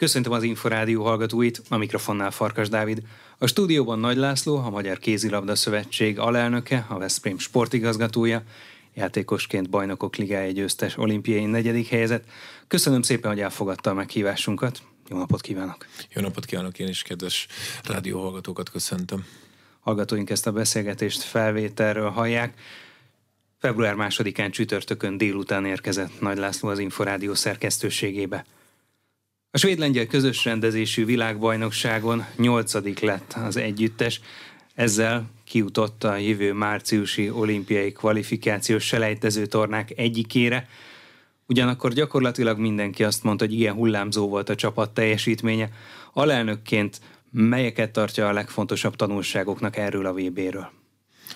Köszöntöm az Inforádió hallgatóit, a mikrofonnál Farkas Dávid. A stúdióban Nagy László, a Magyar Kézilabda Szövetség alelnöke, a Veszprém sportigazgatója, játékosként bajnokok ligája győztes olimpiai negyedik helyzet. Köszönöm szépen, hogy elfogadta a meghívásunkat. Jó napot kívánok! Jó napot kívánok én is, kedves rádióhallgatókat köszöntöm. Hallgatóink ezt a beszélgetést felvételről hallják. Február másodikán csütörtökön délután érkezett Nagy László az Inforádió szerkesztőségébe. A svéd-lengyel közös rendezésű világbajnokságon nyolcadik lett az együttes, ezzel kiutott a jövő márciusi olimpiai kvalifikációs selejtező tornák egyikére, Ugyanakkor gyakorlatilag mindenki azt mondta, hogy ilyen hullámzó volt a csapat teljesítménye. Alelnökként melyeket tartja a legfontosabb tanulságoknak erről a VB-ről?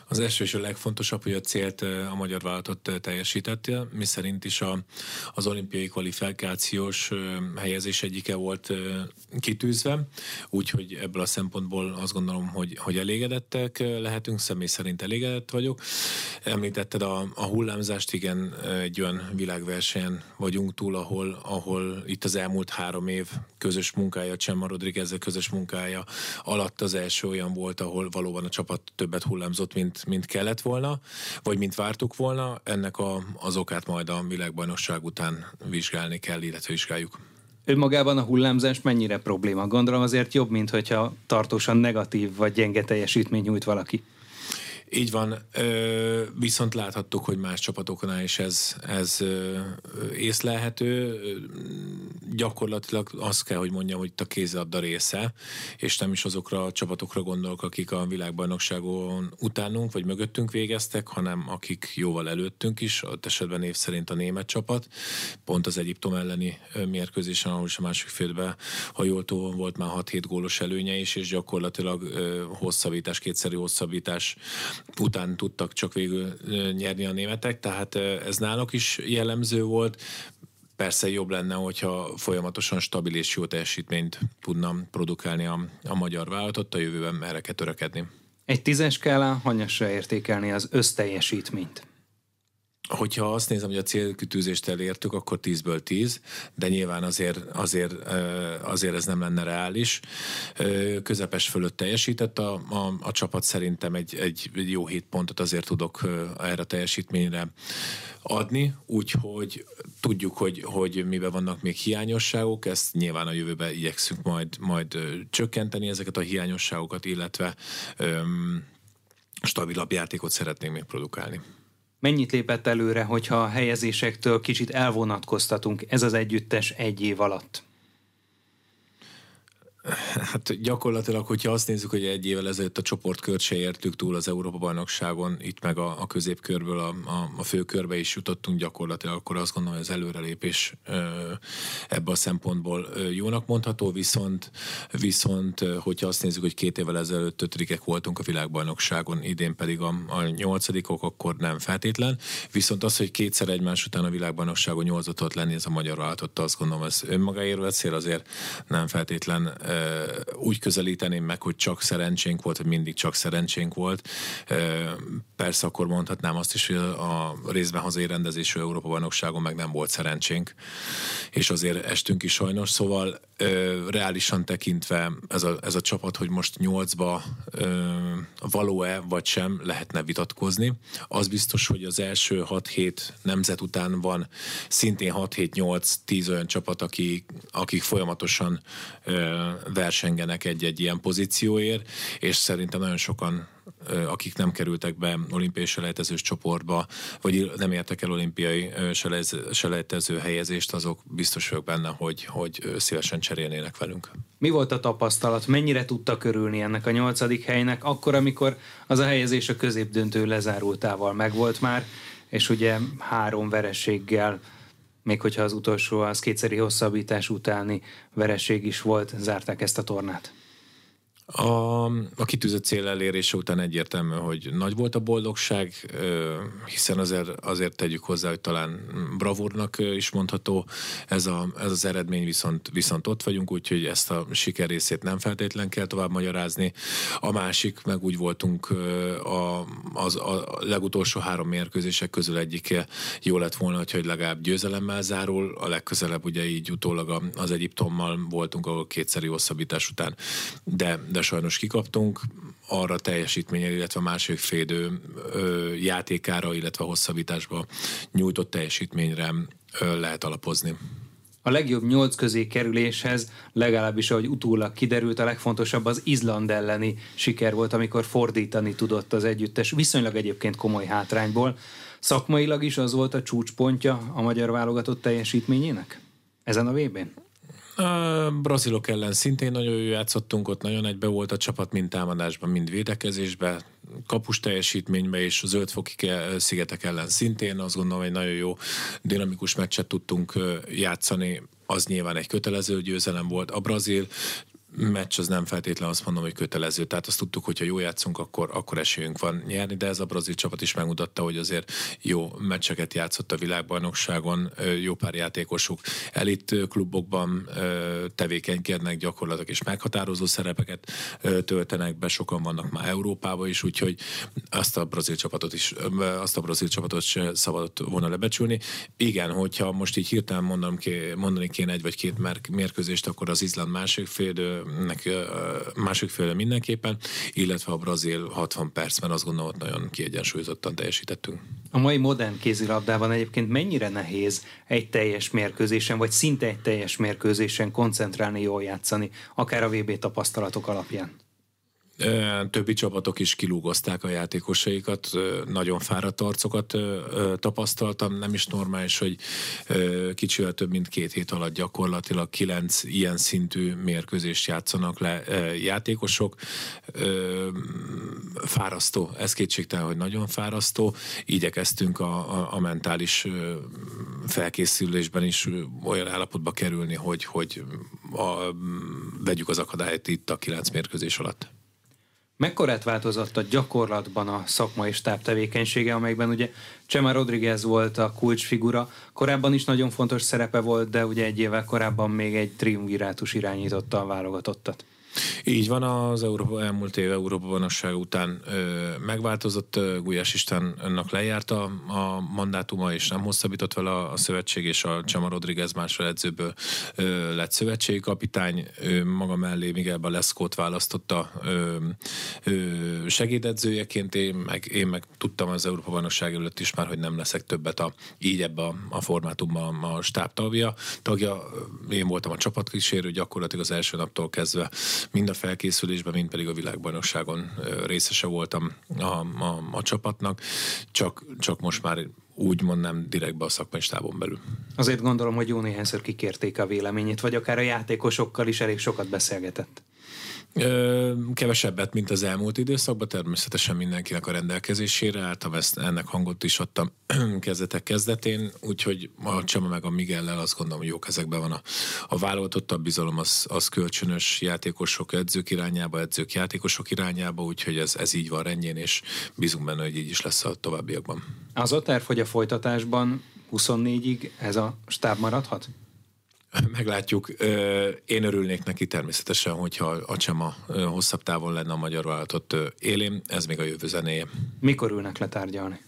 Az első és a legfontosabb, hogy a célt a magyar vállalatot teljesítette, mi szerint is a, az olimpiai kvalifikációs helyezés egyike volt kitűzve, úgyhogy ebből a szempontból azt gondolom, hogy, hogy elégedettek lehetünk, személy szerint elégedett vagyok. Említetted a, a hullámzást, igen, egy olyan világversenyen vagyunk túl, ahol, ahol itt az elmúlt három év közös munkája, Csemma Rodriguez közös munkája alatt az első olyan volt, ahol valóban a csapat többet hullámzott, mint mint, kellett volna, vagy mint vártuk volna. Ennek a, az okát majd a világbajnokság után vizsgálni kell, illetve vizsgáljuk. Önmagában a hullámzás mennyire probléma? Gondolom azért jobb, mint hogyha tartósan negatív vagy gyenge teljesítmény nyújt valaki. Így van, viszont láthattuk, hogy más csapatoknál is ez, ez észlelhető. Gyakorlatilag azt kell, hogy mondjam, hogy itt a kézilabda része, és nem is azokra a csapatokra gondolok, akik a világbajnokságon utánunk vagy mögöttünk végeztek, hanem akik jóval előttünk is, ott esetben név szerint a német csapat. Pont az Egyiptom elleni mérkőzésen, ahol is a másik félbe, ha jól tudom, volt már 6-7 gólos előnye is, és gyakorlatilag hosszabbítás, kétszerű hosszabbítás után tudtak csak végül nyerni a németek, tehát ez náluk is jellemző volt. Persze jobb lenne, hogyha folyamatosan stabil és jó teljesítményt tudnam produkálni a, a magyar vállalatot, a jövőben erre kell törekedni. Egy tízes skálán hanyasra értékelni az összteljesítményt? Hogyha azt nézem, hogy a célkütőzést elértük, akkor 10-ből 10, de nyilván azért, azért, azért ez nem lenne reális. Közepes fölött teljesített a, a, a csapat, szerintem egy, egy jó hét pontot azért tudok erre a teljesítményre adni, úgyhogy tudjuk, hogy, hogy miben vannak még hiányosságok, ezt nyilván a jövőben igyekszünk majd, majd csökkenteni ezeket a hiányosságokat, illetve öm, stabilabb játékot szeretnénk még produkálni mennyit lépett előre, hogyha a helyezésektől kicsit elvonatkoztatunk ez az együttes egy év alatt? Hát gyakorlatilag, hogyha azt nézzük, hogy egy évvel ezelőtt a csoportkört se értük túl az Európa-bajnokságon, itt meg a, a középkörből a, a, a főkörbe is jutottunk gyakorlatilag, akkor azt gondolom, hogy az előrelépés ebbe a szempontból jónak mondható, viszont, viszont hogyha azt nézzük, hogy két évvel ezelőtt ötödikek voltunk a világbajnokságon, idén pedig a, a nyolcadikok, akkor nem feltétlen. Viszont az, hogy kétszer egymás után a világbajnokságon nyolcatot lenni, ez a magyar váltotta, azt gondolom, ez önmagáért cél, azért nem feltétlen úgy közelíteném meg, hogy csak szerencsénk volt, vagy mindig csak szerencsénk volt. Persze akkor mondhatnám azt is, hogy a részben hazai rendezésű Európa bajnokságon meg nem volt szerencsénk, és azért estünk is sajnos, szóval reálisan tekintve ez a, ez a csapat, hogy most nyolcba való-e vagy sem, lehetne vitatkozni. Az biztos, hogy az első 6-7 nemzet után van szintén 6-7-8-10 olyan csapat, akik, akik folyamatosan versengenek egy-egy ilyen pozícióért, és szerintem nagyon sokan akik nem kerültek be olimpiai selejtezős csoportba, vagy nem értek el olimpiai selejtező helyezést, azok biztos vagyok benne, hogy, hogy szívesen cserélnének velünk. Mi volt a tapasztalat? Mennyire tudta körülni ennek a nyolcadik helynek, akkor, amikor az a helyezés a középdöntő lezárultával megvolt már, és ugye három vereséggel még hogyha az utolsó az kétszeri hosszabbítás utáni vereség is volt, zárták ezt a tornát. A, a kitűzött cél elérése után egyértelmű, hogy nagy volt a boldogság, hiszen azért, azért tegyük hozzá, hogy talán bravúrnak is mondható ez, a, ez az eredmény, viszont, viszont ott vagyunk, úgyhogy ezt a siker részét nem feltétlen kell tovább magyarázni. A másik, meg úgy voltunk a, az, a legutolsó három mérkőzések közül egyike jó lett volna, hogy legalább győzelemmel zárul, a legközelebb ugye így utólag az Egyiptommal voltunk, ahol kétszeri hosszabbítás után, de de sajnos kikaptunk. Arra teljesítménye, illetve a második félidő játékára, illetve a hosszabbításba nyújtott teljesítményre lehet alapozni. A legjobb nyolc közé kerüléshez, legalábbis ahogy utólag kiderült, a legfontosabb az Izland elleni siker volt, amikor fordítani tudott az együttes, viszonylag egyébként komoly hátrányból. Szakmailag is az volt a csúcspontja a magyar válogatott teljesítményének? Ezen a vb a brazilok ellen szintén nagyon jó játszottunk, ott nagyon egybe volt a csapat, mind támadásban, mind védekezésben, kapus teljesítményben és a zöldfoki szigetek ellen szintén. Azt gondolom, hogy nagyon jó dinamikus meccset tudtunk játszani, az nyilván egy kötelező győzelem volt. A brazil meccs az nem feltétlenül azt mondom, hogy kötelező. Tehát azt tudtuk, hogy ha jó játszunk, akkor, akkor esélyünk van nyerni, de ez a brazil csapat is megmutatta, hogy azért jó meccseket játszott a világbajnokságon, jó pár játékosuk elit klubokban tevékenykednek, gyakorlatilag és meghatározó szerepeket töltenek be, sokan vannak már Európában is, úgyhogy azt a brazil csapatot is, azt a brazil csapatot se szabadott volna lebecsülni. Igen, hogyha most így hirtelen mondanom, mondani kéne egy vagy két mérkőzést, akkor az Izland másik fél nek másik féle mindenképpen, illetve a brazil 60 percben azt gondolom, hogy nagyon kiegyensúlyozottan teljesítettünk. A mai modern kézilabdában egyébként mennyire nehéz egy teljes mérkőzésen, vagy szinte egy teljes mérkőzésen koncentrálni, jól játszani, akár a VB tapasztalatok alapján? Többi csapatok is kilúgozták a játékosaikat, nagyon fáradt arcokat tapasztaltam, nem is normális, hogy kicsivel több mint két hét alatt gyakorlatilag kilenc ilyen szintű mérkőzést játszanak le játékosok. Fárasztó, ez kétségtelen, hogy nagyon fárasztó. Igyekeztünk a, a, a mentális felkészülésben is olyan állapotba kerülni, hogy, hogy a, vegyük az akadályt itt a kilenc mérkőzés alatt. Mekkorát változott a gyakorlatban a szakmai stáb tevékenysége, amelyben ugye Csema Rodriguez volt a kulcsfigura, korábban is nagyon fontos szerepe volt, de ugye egy évvel korábban még egy triumvirátus irányította a válogatottat. Így van, az Európa, elmúlt év Európa bajnokság után ö, megváltozott, Gulyás Istvánnak lejárt a, a mandátuma, és nem hosszabbított vele a, a szövetség, és a Csama Rodriguez másfél edzőből ö, lett szövetségi kapitány, ő maga mellé Miguel Baleszkót választotta ö, ö, segédedzőjeként, én meg, én meg tudtam az Európa bajnokság előtt is már, hogy nem leszek többet a, így ebbe a, a formátumban a stáb tagja. tagja. Én voltam a csapatkísérő, gyakorlatilag az első naptól kezdve mind a felkészülésben, mind pedig a világbajnokságon részese voltam a, a, a csapatnak, csak, csak most már úgy mondnám direktbe a szakmai belül. Azért gondolom, hogy jó néhányszor kikérték a véleményét, vagy akár a játékosokkal is elég sokat beszélgetett. Kevesebbet, mint az elmúlt időszakban, természetesen mindenkinek a rendelkezésére álltam, ezt, ennek hangot is adtam kezdetek kezdetén, úgyhogy a Csema meg a Miguellel azt gondolom, hogy jó kezekben van a, a vállalatot, a bizalom az, az kölcsönös játékosok edzők irányába, edzők játékosok irányába, úgyhogy ez, ez így van rendjén, és bízunk benne, hogy így is lesz a továbbiakban. Az a terv, hogy a folytatásban 24-ig ez a stáb maradhat? Meglátjuk. Én örülnék neki természetesen, hogyha a Csema hosszabb távon lenne a magyar vállalatot élén. Ez még a jövő zenéje. Mikor ülnek letárgyalni?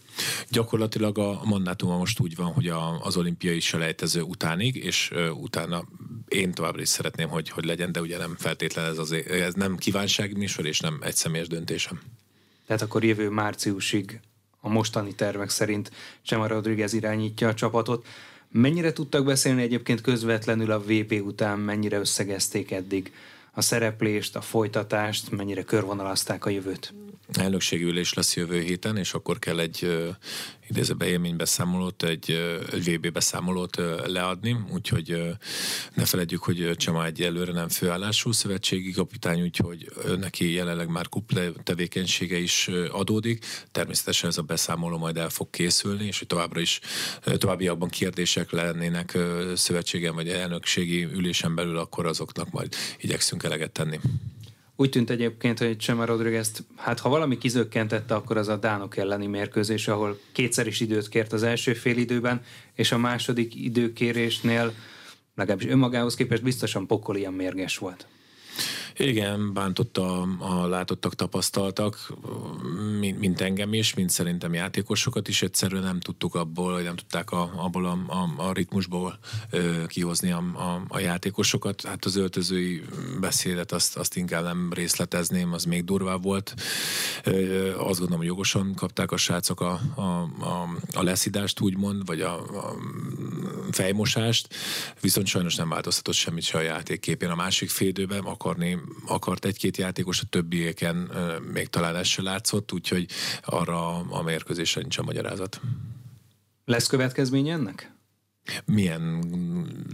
Gyakorlatilag a mandátuma most úgy van, hogy a, az olimpiai selejtező utánig, és utána én továbbra is szeretném, hogy, hogy legyen, de ugye nem feltétlen ez, az, ez nem kívánságműsor, és nem egy személyes döntésem. Tehát akkor jövő márciusig a mostani tervek szerint Csema Rodriguez irányítja a csapatot. Mennyire tudtak beszélni egyébként közvetlenül a VP után, mennyire összegezték eddig a szereplést, a folytatást, mennyire körvonalazták a jövőt? Elnökségi ülés lesz jövő héten, és akkor kell egy idézőbe élménybeszámolót, egy, egy VB beszámolót leadni, úgyhogy ne feledjük, hogy Csama egy előre nem főállású szövetségi kapitány, úgyhogy neki jelenleg már kuple tevékenysége is adódik. Természetesen ez a beszámoló majd el fog készülni, és hogy továbbra is továbbiakban kérdések lennének szövetségen vagy elnökségi ülésen belül, akkor azoknak majd igyekszünk eleget tenni. Úgy tűnt egyébként, hogy Csema Rodriguez, hát ha valami kizökkentette, akkor az a Dánok elleni mérkőzés, ahol kétszer is időt kért az első fél időben, és a második időkérésnél legalábbis önmagához képest biztosan pokolian mérges volt. Igen, bántotta a látottak, tapasztaltak, mint, mint engem is, mint szerintem játékosokat is. Egyszerűen nem tudtuk abból, hogy nem tudták a, abból a, a, a ritmusból ö, kihozni a, a, a játékosokat. Hát az öltözői beszédet azt, azt inkább nem részletezném, az még durvább volt. Ö, azt gondolom, hogy jogosan kapták a srácok a, a, a, a leszidást, úgymond, vagy a, a fejmosást, viszont sajnos nem változtatott semmit se a játékképén. A másik félidőben akarni akart egy-két játékos, a többieken még talán ez se látszott, úgyhogy arra a mérkőzésre nincs a magyarázat. Lesz következménye ennek? Milyen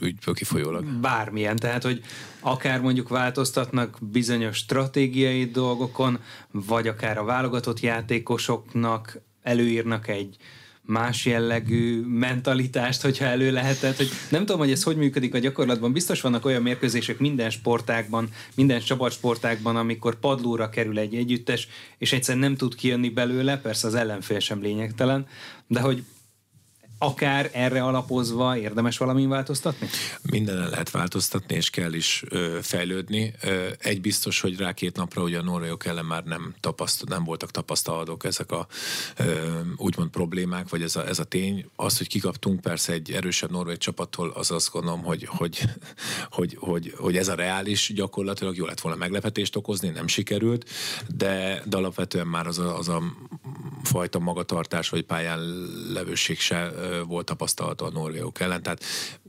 ügyből kifolyólag? Bármilyen, tehát hogy akár mondjuk változtatnak bizonyos stratégiai dolgokon, vagy akár a válogatott játékosoknak előírnak egy más jellegű mentalitást, hogyha elő lehetett, hogy nem tudom, hogy ez hogy működik a gyakorlatban. Biztos vannak olyan mérkőzések minden sportákban, minden csapatsportákban, amikor padlóra kerül egy együttes, és egyszer nem tud kijönni belőle, persze az ellenfél sem lényegtelen, de hogy akár erre alapozva érdemes valamin változtatni? Mindenen lehet változtatni, és kell is ö, fejlődni. Ö, egy biztos, hogy rá két napra ugye a norvégok ellen már nem, tapaszt, nem voltak tapasztalatok ezek a ö, úgymond problémák, vagy ez a, ez a tény. Az, hogy kikaptunk persze egy erősebb norvég csapattól, az azt gondolom, hogy, hogy, hogy, hogy, hogy ez a reális gyakorlatilag jó lett volna meglepetést okozni, nem sikerült, de, de alapvetően már az a, az a fajta magatartás, vagy pályán levőség se volt tapasztalata a norvégok ellen. Tehát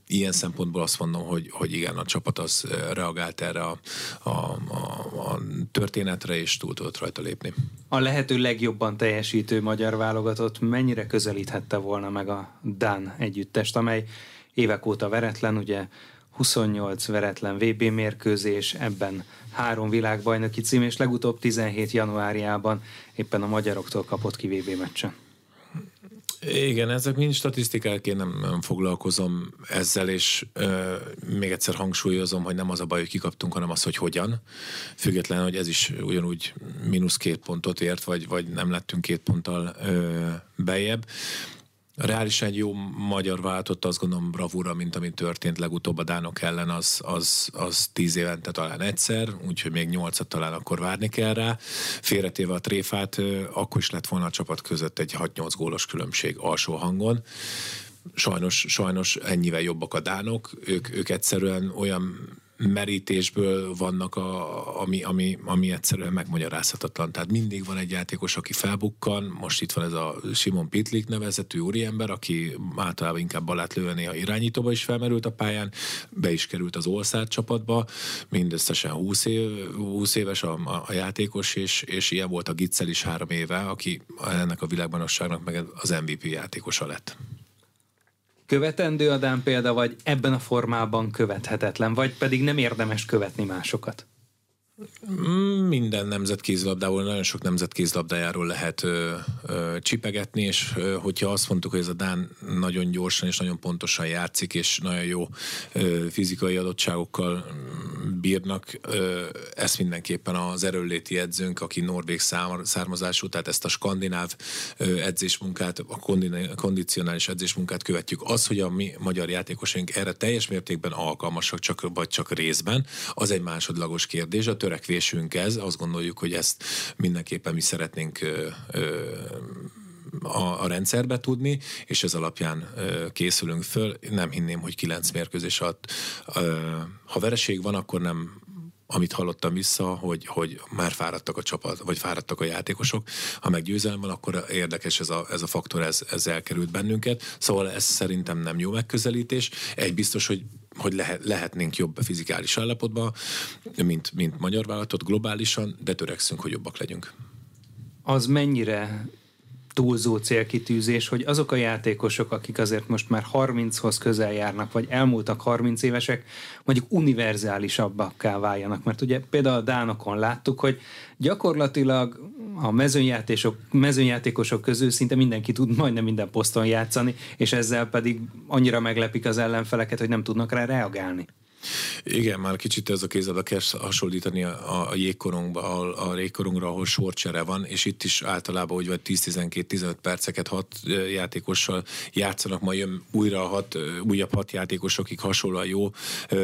ilyen szempontból azt mondom, hogy, hogy igen, a csapat az reagált erre a, a, a, a történetre, és túl tudott rajta lépni. A lehető legjobban teljesítő magyar válogatott mennyire közelíthette volna meg a Dán együttest, amely évek óta veretlen, ugye 28 veretlen VB mérkőzés, ebben három világbajnoki cím, és legutóbb 17 januárjában éppen a magyaroktól kapott ki VB meccsen. Igen, ezek mind statisztikák, én nem, foglalkozom ezzel, és ö, még egyszer hangsúlyozom, hogy nem az a baj, hogy kikaptunk, hanem az, hogy hogyan. Független, hogy ez is ugyanúgy mínusz két pontot ért, vagy, vagy nem lettünk két ponttal ö, bejebb. Reálisan egy jó magyar váltott, azt gondolom bravúra, mint ami történt legutóbb a Dánok ellen, az, az, az tíz évente talán egyszer, úgyhogy még nyolcat talán akkor várni kell rá. Félretéve a tréfát, akkor is lett volna a csapat között egy 6-8 gólos különbség alsó hangon sajnos, sajnos ennyivel jobbak a dánok, ők, ők egyszerűen olyan merítésből vannak, a, ami, ami, ami egyszerűen megmagyarázhatatlan. Tehát mindig van egy játékos, aki felbukkan, most itt van ez a Simon Pitlik nevezetű úriember, aki általában inkább balátlően a irányítóba is felmerült a pályán, be is került az Olszárd csapatba, mindösszesen 20, év, 20 éves a, a, a játékos, és, és ilyen volt a Gitzel is három éve, aki ennek a világbajnokságnak meg az MVP játékosa lett követendő a Dán példa, vagy ebben a formában követhetetlen, vagy pedig nem érdemes követni másokat? Minden nemzetkézlabdából, nagyon sok nemzetkézlabdájáról lehet ö, ö, csipegetni, és ö, hogyha azt mondtuk, hogy ez a Dán nagyon gyorsan és nagyon pontosan játszik, és nagyon jó ö, fizikai adottságokkal bírnak, ö, ezt mindenképpen az erőléti edzőnk, aki norvég származású, tehát ezt a skandináv ö, edzésmunkát, a kondicionális edzésmunkát követjük. Az, hogy a mi magyar játékosaink erre teljes mértékben alkalmasak, csak, vagy csak részben, az egy másodlagos kérdés. A törekvésünk ez, azt gondoljuk, hogy ezt mindenképpen mi szeretnénk a, a rendszerbe tudni, és ez alapján ö, készülünk föl. Nem hinném, hogy kilenc mérkőzés alatt, ha vereség van, akkor nem amit hallottam vissza, hogy, hogy már fáradtak a csapat, vagy fáradtak a játékosok. Ha meg győzelem van, akkor érdekes ez a, ez a faktor, ez, ez elkerült bennünket. Szóval ez szerintem nem jó megközelítés. Egy biztos, hogy hogy lehet, lehetnénk jobb fizikális állapotban, mint, mint magyar vállalatot globálisan, de törekszünk, hogy jobbak legyünk. Az mennyire túlzó célkitűzés, hogy azok a játékosok, akik azért most már 30-hoz közel járnak, vagy elmúltak 30 évesek, mondjuk univerzálisabbakká váljanak. Mert ugye például a Dánokon láttuk, hogy gyakorlatilag a mezőnyjátékosok, mezőnyjátékosok közül szinte mindenki tud majdnem minden poszton játszani, és ezzel pedig annyira meglepik az ellenfeleket, hogy nem tudnak rá reagálni. Igen, már kicsit ez a kézzel kell hasonlítani a, a jégkorongba, a, a jégkorongra, ahol sorcsere van, és itt is általában úgy vagy 10-12-15 perceket hat játékossal játszanak, majd jön újra hat, újabb hat játékos, akik hasonlóan jó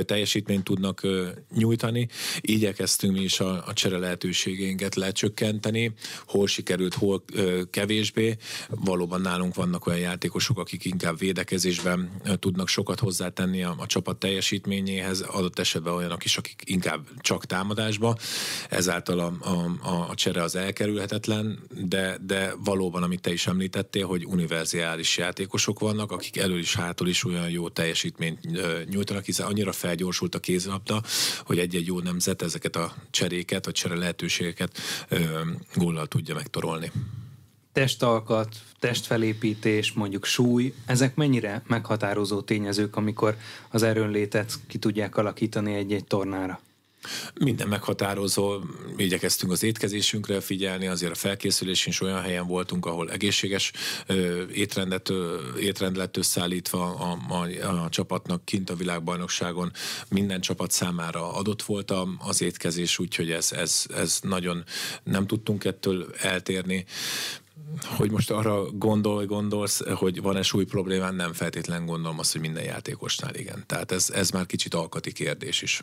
teljesítményt tudnak nyújtani. Igyekeztünk mi is a, a csere lehetőségénket lecsökkenteni, hol sikerült, hol kevésbé. Valóban nálunk vannak olyan játékosok, akik inkább védekezésben tudnak sokat hozzátenni a, a csapat teljesítményéhez, adott esetben olyanok is, akik inkább csak támadásba, ezáltal a, a, a, csere az elkerülhetetlen, de, de valóban, amit te is említettél, hogy univerzális játékosok vannak, akik elől is hátul is olyan jó teljesítményt nyújtanak, hiszen annyira felgyorsult a kézlabda, hogy egy-egy jó nemzet ezeket a cseréket, vagy csere lehetőségeket góllal tudja megtorolni testalkat, testfelépítés, mondjuk súly, ezek mennyire meghatározó tényezők, amikor az erőnlétet ki tudják alakítani egy-egy tornára? Minden meghatározó, igyekeztünk az étkezésünkre figyelni, azért a felkészülés is olyan helyen voltunk, ahol egészséges étrendet, ö, étrend lett összeállítva a, a, a csapatnak kint a világbajnokságon. Minden csapat számára adott volt az étkezés, úgyhogy ez, ez, ez nagyon nem tudtunk ettől eltérni hogy most arra gondol, gondolsz, hogy van-e súly problémán, nem feltétlen gondolom azt, hogy minden játékosnál igen. Tehát ez, ez már kicsit alkati kérdés is.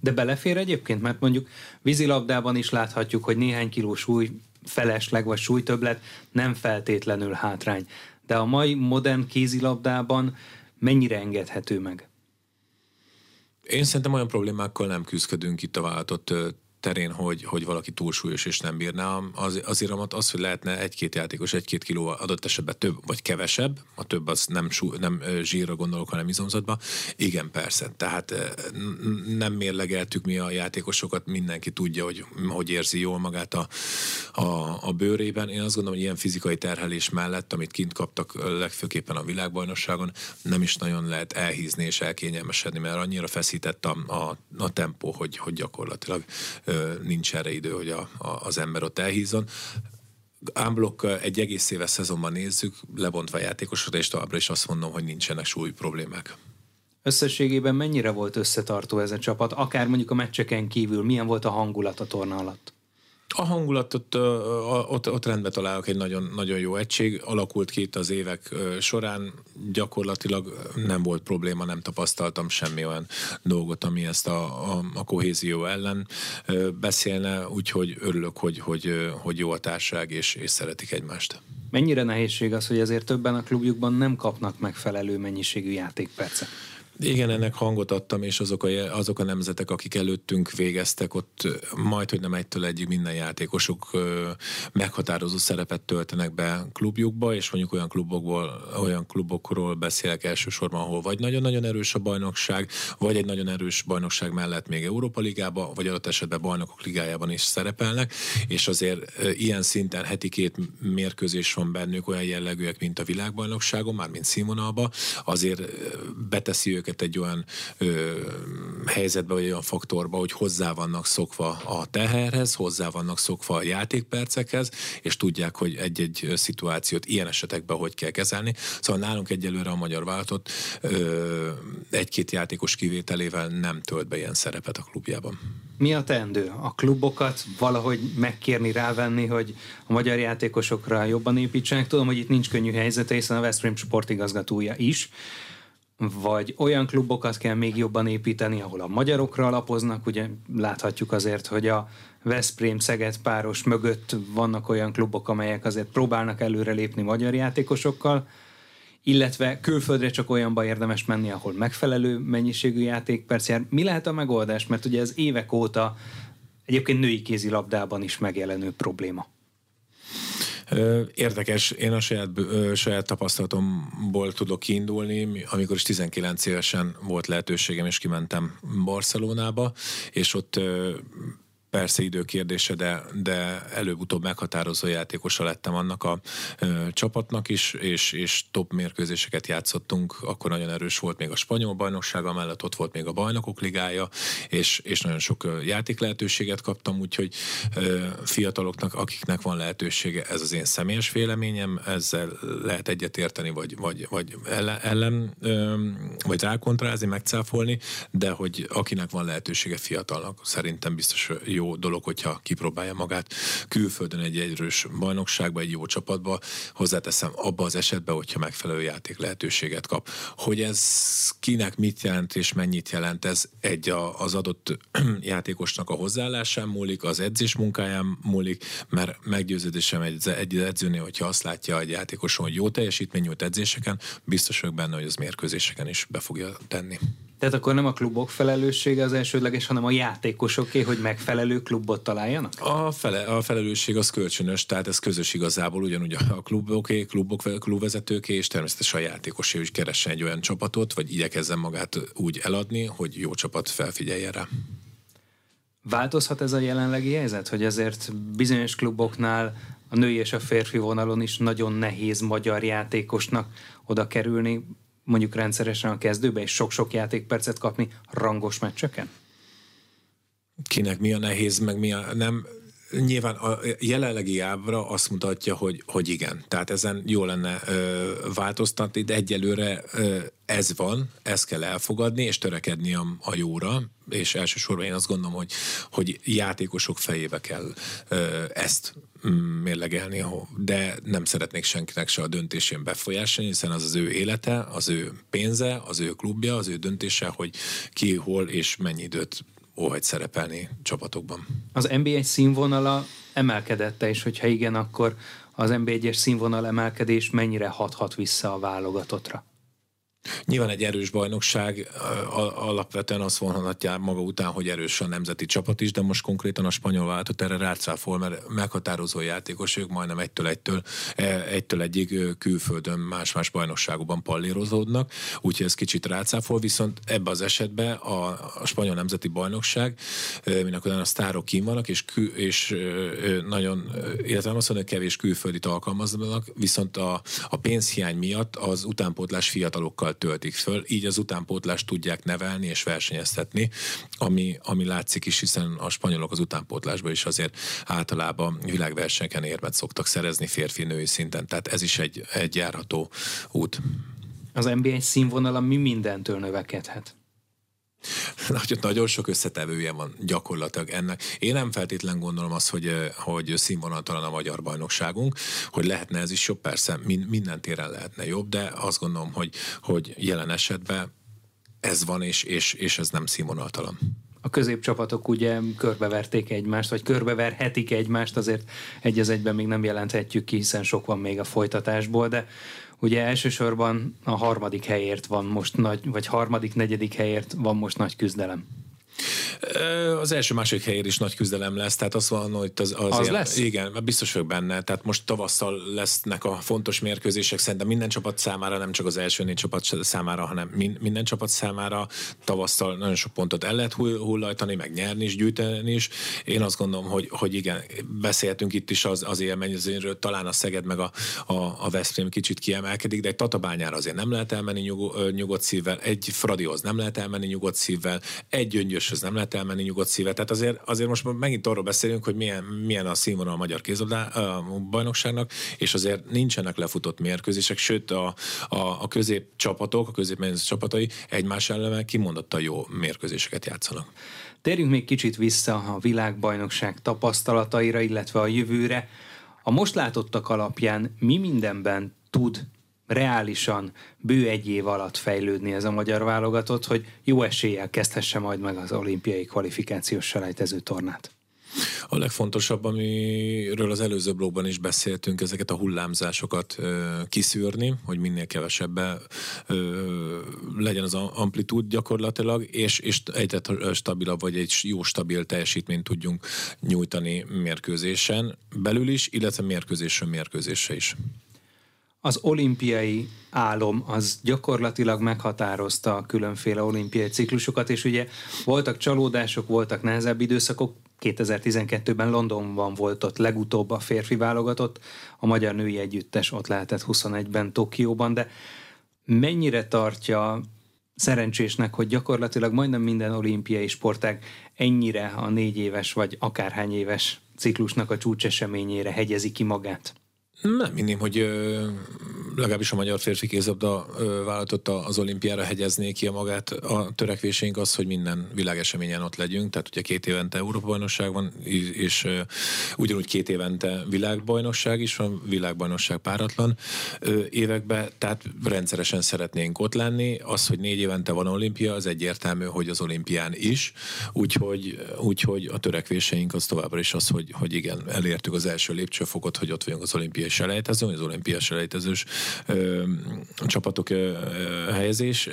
De belefér egyébként, mert mondjuk vízilabdában is láthatjuk, hogy néhány kiló súly felesleg vagy súlytöblet nem feltétlenül hátrány. De a mai modern kézilabdában mennyire engedhető meg? Én szerintem olyan problémákkal nem küzdködünk itt a váltott terén, hogy, hogy valaki túlsúlyos és nem bírná az, az iramat, az, hogy lehetne egy-két játékos egy-két kiló adott esetben több vagy kevesebb, a több az nem, sú, nem zsírra gondolok, hanem izomzatba. Igen, persze. Tehát nem mérlegeltük mi a játékosokat, mindenki tudja, hogy hogy érzi jól magát a, a, a bőrében. Én azt gondolom, hogy ilyen fizikai terhelés mellett, amit kint kaptak legfőképpen a világbajnokságon, nem is nagyon lehet elhízni és elkényelmesedni, mert annyira feszített a, a, a tempó, hogy, hogy gyakorlatilag nincs erre idő, hogy a, a, az ember ott elhízzon. Ámblok egy egész éves szezonban nézzük, lebontva játékosot, és továbbra is azt mondom, hogy nincsenek súly problémák. Összességében mennyire volt összetartó ez a csapat, akár mondjuk a meccseken kívül, milyen volt a hangulat a torna alatt? A hangulatot ott, ott rendbe találok egy nagyon, nagyon jó egység. Alakult ki itt az évek során, gyakorlatilag nem volt probléma, nem tapasztaltam semmi olyan dolgot, ami ezt a, a, a kohézió ellen beszélne, úgyhogy örülök, hogy, hogy, hogy jó a társág és, és szeretik egymást. Mennyire nehézség az, hogy azért többen a klubjukban nem kapnak megfelelő mennyiségű játékpercet? Igen, ennek hangot adtam, és azok a, azok a nemzetek, akik előttünk végeztek, ott majd, hogy nem egytől egyig minden játékosok meghatározó szerepet töltenek be klubjukba, és mondjuk olyan klubokból, olyan klubokról beszélek elsősorban, ahol vagy nagyon-nagyon erős a bajnokság, vagy egy nagyon erős bajnokság mellett még Európa Ligába, vagy adott esetben bajnokok ligájában is szerepelnek, és azért ilyen szinten heti két mérkőzés van bennük olyan jellegűek, mint a világbajnokságon, már mint színvonalba, azért beteszi őket őket egy olyan ö, helyzetbe, vagy olyan faktorba, hogy hozzá vannak szokva a teherhez, hozzá vannak szokva a játékpercekhez, és tudják, hogy egy-egy szituációt ilyen esetekben hogy kell kezelni. Szóval nálunk egyelőre a magyar váltott egy-két játékos kivételével nem tölt be ilyen szerepet a klubjában. Mi a teendő? A klubokat valahogy megkérni, rávenni, hogy a magyar játékosokra jobban építsenek? Tudom, hogy itt nincs könnyű helyzete, hiszen a Ham sportigazgatója is vagy olyan klubokat kell még jobban építeni, ahol a magyarokra alapoznak, ugye láthatjuk azért, hogy a Veszprém-Szeged páros mögött vannak olyan klubok, amelyek azért próbálnak előrelépni magyar játékosokkal, illetve külföldre csak olyanba érdemes menni, ahol megfelelő mennyiségű játékperc jár. Mi lehet a megoldás? Mert ugye ez évek óta egyébként női kézilabdában is megjelenő probléma. Érdekes, én a saját, saját tapasztalatomból tudok kiindulni, amikor is 19 évesen volt lehetőségem, és kimentem Barcelonába, és ott persze idő kérdése, de, de előbb-utóbb meghatározó játékosa lettem annak a ö, csapatnak is, és, és top mérkőzéseket játszottunk, akkor nagyon erős volt még a spanyol bajnoksága mellett, ott volt még a bajnokok ligája, és, és nagyon sok játék lehetőséget kaptam, úgyhogy ö, fiataloknak, akiknek van lehetősége, ez az én személyes véleményem, ezzel lehet egyetérteni, vagy, vagy, vagy ellen, ellen ö, vagy rákontrázni, megcáfolni, de hogy akinek van lehetősége fiatalnak, szerintem biztos jó dolog, hogyha kipróbálja magát külföldön egy erős bajnokságba, egy jó csapatba, hozzáteszem abba az esetben, hogyha megfelelő játék lehetőséget kap. Hogy ez kinek mit jelent és mennyit jelent, ez egy a, az adott játékosnak a hozzáállásán múlik, az edzés munkáján múlik, mert meggyőződésem egy, egy edzőnél, hogyha azt látja egy játékoson, hogy jó teljesítmény nyújt edzéseken, biztos vagyok benne, hogy az mérkőzéseken is be fogja tenni. Tehát akkor nem a klubok felelőssége az elsődleges, hanem a játékosoké, hogy megfelelő klubot találjanak? A, fele, a felelősség az kölcsönös, tehát ez közös igazából, ugyanúgy a kluboké, klubok, klubvezetőké, és természetesen a játékosé is keressen egy olyan csapatot, vagy igyekezzen magát úgy eladni, hogy jó csapat felfigyelje rá. Változhat ez a jelenlegi helyzet, hogy azért bizonyos kluboknál a női és a férfi vonalon is nagyon nehéz magyar játékosnak oda kerülni, mondjuk rendszeresen a kezdőbe, és sok-sok játékpercet kapni rangos meccseken? Kinek mi a nehéz, meg mi a nem. Nyilván a jelenlegi ábra azt mutatja, hogy, hogy igen. Tehát ezen jó lenne ö, változtatni, de egyelőre ö, ez van, ezt kell elfogadni, és törekedni a, a jóra, és elsősorban én azt gondolom, hogy, hogy játékosok fejébe kell ö, ezt mm, mérlegelni, de nem szeretnék senkinek se a döntésén befolyásolni, hiszen az az ő élete, az ő pénze, az ő klubja, az ő döntése, hogy ki, hol és mennyi időt óhagy szerepelni csapatokban. Az NBA színvonala emelkedette, és hogyha igen, akkor az NB1-es színvonal emelkedés mennyire hathat vissza a válogatottra? Nyilván egy erős bajnokság alapvetően azt vonhatja maga után, hogy erős a nemzeti csapat is, de most konkrétan a spanyol váltott erre rácáfol, mert meghatározó játékos, ők majdnem egytől egytől, e, egytől egyig külföldön más-más bajnokságokban pallérozódnak, úgyhogy ez kicsit rácáfol, viszont ebbe az esetben a, a spanyol nemzeti bajnokság, minek a sztárok kín vannak, és, kül, és nagyon, illetve azt mondom, kevés külföldit alkalmaznak, viszont a, a pénzhiány miatt az utánpótlás fiatalokkal töltik föl, így az utánpótlást tudják nevelni és versenyeztetni, ami, ami látszik is, hiszen a spanyolok az utánpótlásban is azért általában világversenyeken érmet szoktak szerezni férfi-női szinten, tehát ez is egy, egy járható út. Az NBA színvonala mi mindentől növekedhet? Nagyon, nagyon sok összetevője van gyakorlatilag ennek. Én nem feltétlen gondolom azt, hogy, hogy színvonaltalan a magyar bajnokságunk, hogy lehetne ez is jobb, persze minden téren lehetne jobb, de azt gondolom, hogy, hogy jelen esetben ez van, és, és, és ez nem színvonaltalan a középcsapatok ugye körbeverték egymást, vagy körbeverhetik egymást, azért egy az egyben még nem jelenthetjük ki, hiszen sok van még a folytatásból, de Ugye elsősorban a harmadik helyért van most nagy, vagy harmadik, negyedik helyért van most nagy küzdelem. Az első második helyért is nagy küzdelem lesz, tehát azt van, hogy az, az, az ilyen, lesz? Igen, biztos vagyok benne. Tehát most tavasszal lesznek a fontos mérkőzések, szerintem minden csapat számára, nem csak az első négy csapat számára, hanem minden csapat számára tavasszal nagyon sok pontot el lehet hullajtani, meg nyerni is, gyűjteni is. Én azt gondolom, hogy, hogy igen, beszéltünk itt is az, az élményezőről, talán a Szeged meg a, a, a Veszprém kicsit kiemelkedik, de egy Tatabányára azért nem lehet elmenni nyugod, nyugodt szívvel, egy Fradihoz nem lehet elmenni nyugodt szívvel, egy Gyöngyöshöz nem lehet elmenni nyugodt szívvel. Tehát azért, azért most megint arról beszélünk, hogy milyen, milyen a színvonal a magyar kézlabdá bajnokságnak, és azért nincsenek lefutott mérkőzések, sőt a, a, a közép csapatok, a közép csapatai egymás ellen kimondottan jó mérkőzéseket játszanak. Térjünk még kicsit vissza a világbajnokság tapasztalataira, illetve a jövőre. A most látottak alapján mi mindenben tud reálisan bő egy év alatt fejlődni ez a magyar válogatott, hogy jó eséllyel kezdhesse majd meg az olimpiai kvalifikációs selejtező tornát? A legfontosabb, amiről az előző blogban is beszéltünk, ezeket a hullámzásokat ö, kiszűrni, hogy minél kevesebbe legyen az amplitúd gyakorlatilag, és, és egyre stabilabb, vagy egy jó stabil teljesítményt tudjunk nyújtani mérkőzésen belül is, illetve mérkőzésről mérkőzésre is az olimpiai álom az gyakorlatilag meghatározta a különféle olimpiai ciklusokat, és ugye voltak csalódások, voltak nehezebb időszakok, 2012-ben Londonban volt ott legutóbb a férfi válogatott, a magyar női együttes ott lehetett 21-ben Tokióban, de mennyire tartja szerencsésnek, hogy gyakorlatilag majdnem minden olimpiai sportág ennyire a négy éves vagy akárhány éves ciklusnak a csúcseseményére hegyezi ki magát? Nem minném, hogy ö, legalábbis a magyar férfi kézabda vállalatot az olimpiára hegyezné ki a magát. A törekvésénk az, hogy minden világeseményen ott legyünk, tehát ugye két évente Európa-bajnokság van, és ö, ugyanúgy két évente világbajnokság is van, világbajnokság páratlan ö, években, tehát rendszeresen szeretnénk ott lenni. Az, hogy négy évente van olimpia, az egyértelmű, hogy az olimpián is, úgyhogy, úgyhogy a törekvéseink az továbbra is az, hogy, hogy igen, elértük az első lépcsőfokot, hogy ott vagyunk az olimpiai selejtezőn, az olimpiai selejtezős ö, csapatok ö, helyezés,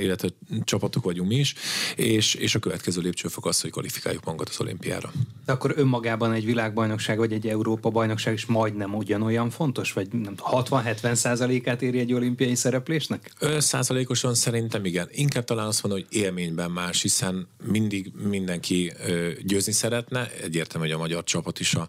illetve csapatok vagyunk mi is, és, és a következő lépcsőfok az, hogy kvalifikáljuk magunkat az olimpiára. De akkor önmagában egy világbajnokság vagy egy Európa bajnokság is majdnem ugyanolyan fontos, vagy 60-70 százalékát éri egy olimpiai szereplésnek? Százalékosan szerintem igen. Inkább talán azt mondom, hogy élményben más, hiszen mindig mindenki győzni szeretne. Egyértelmű, hogy a magyar csapat is a,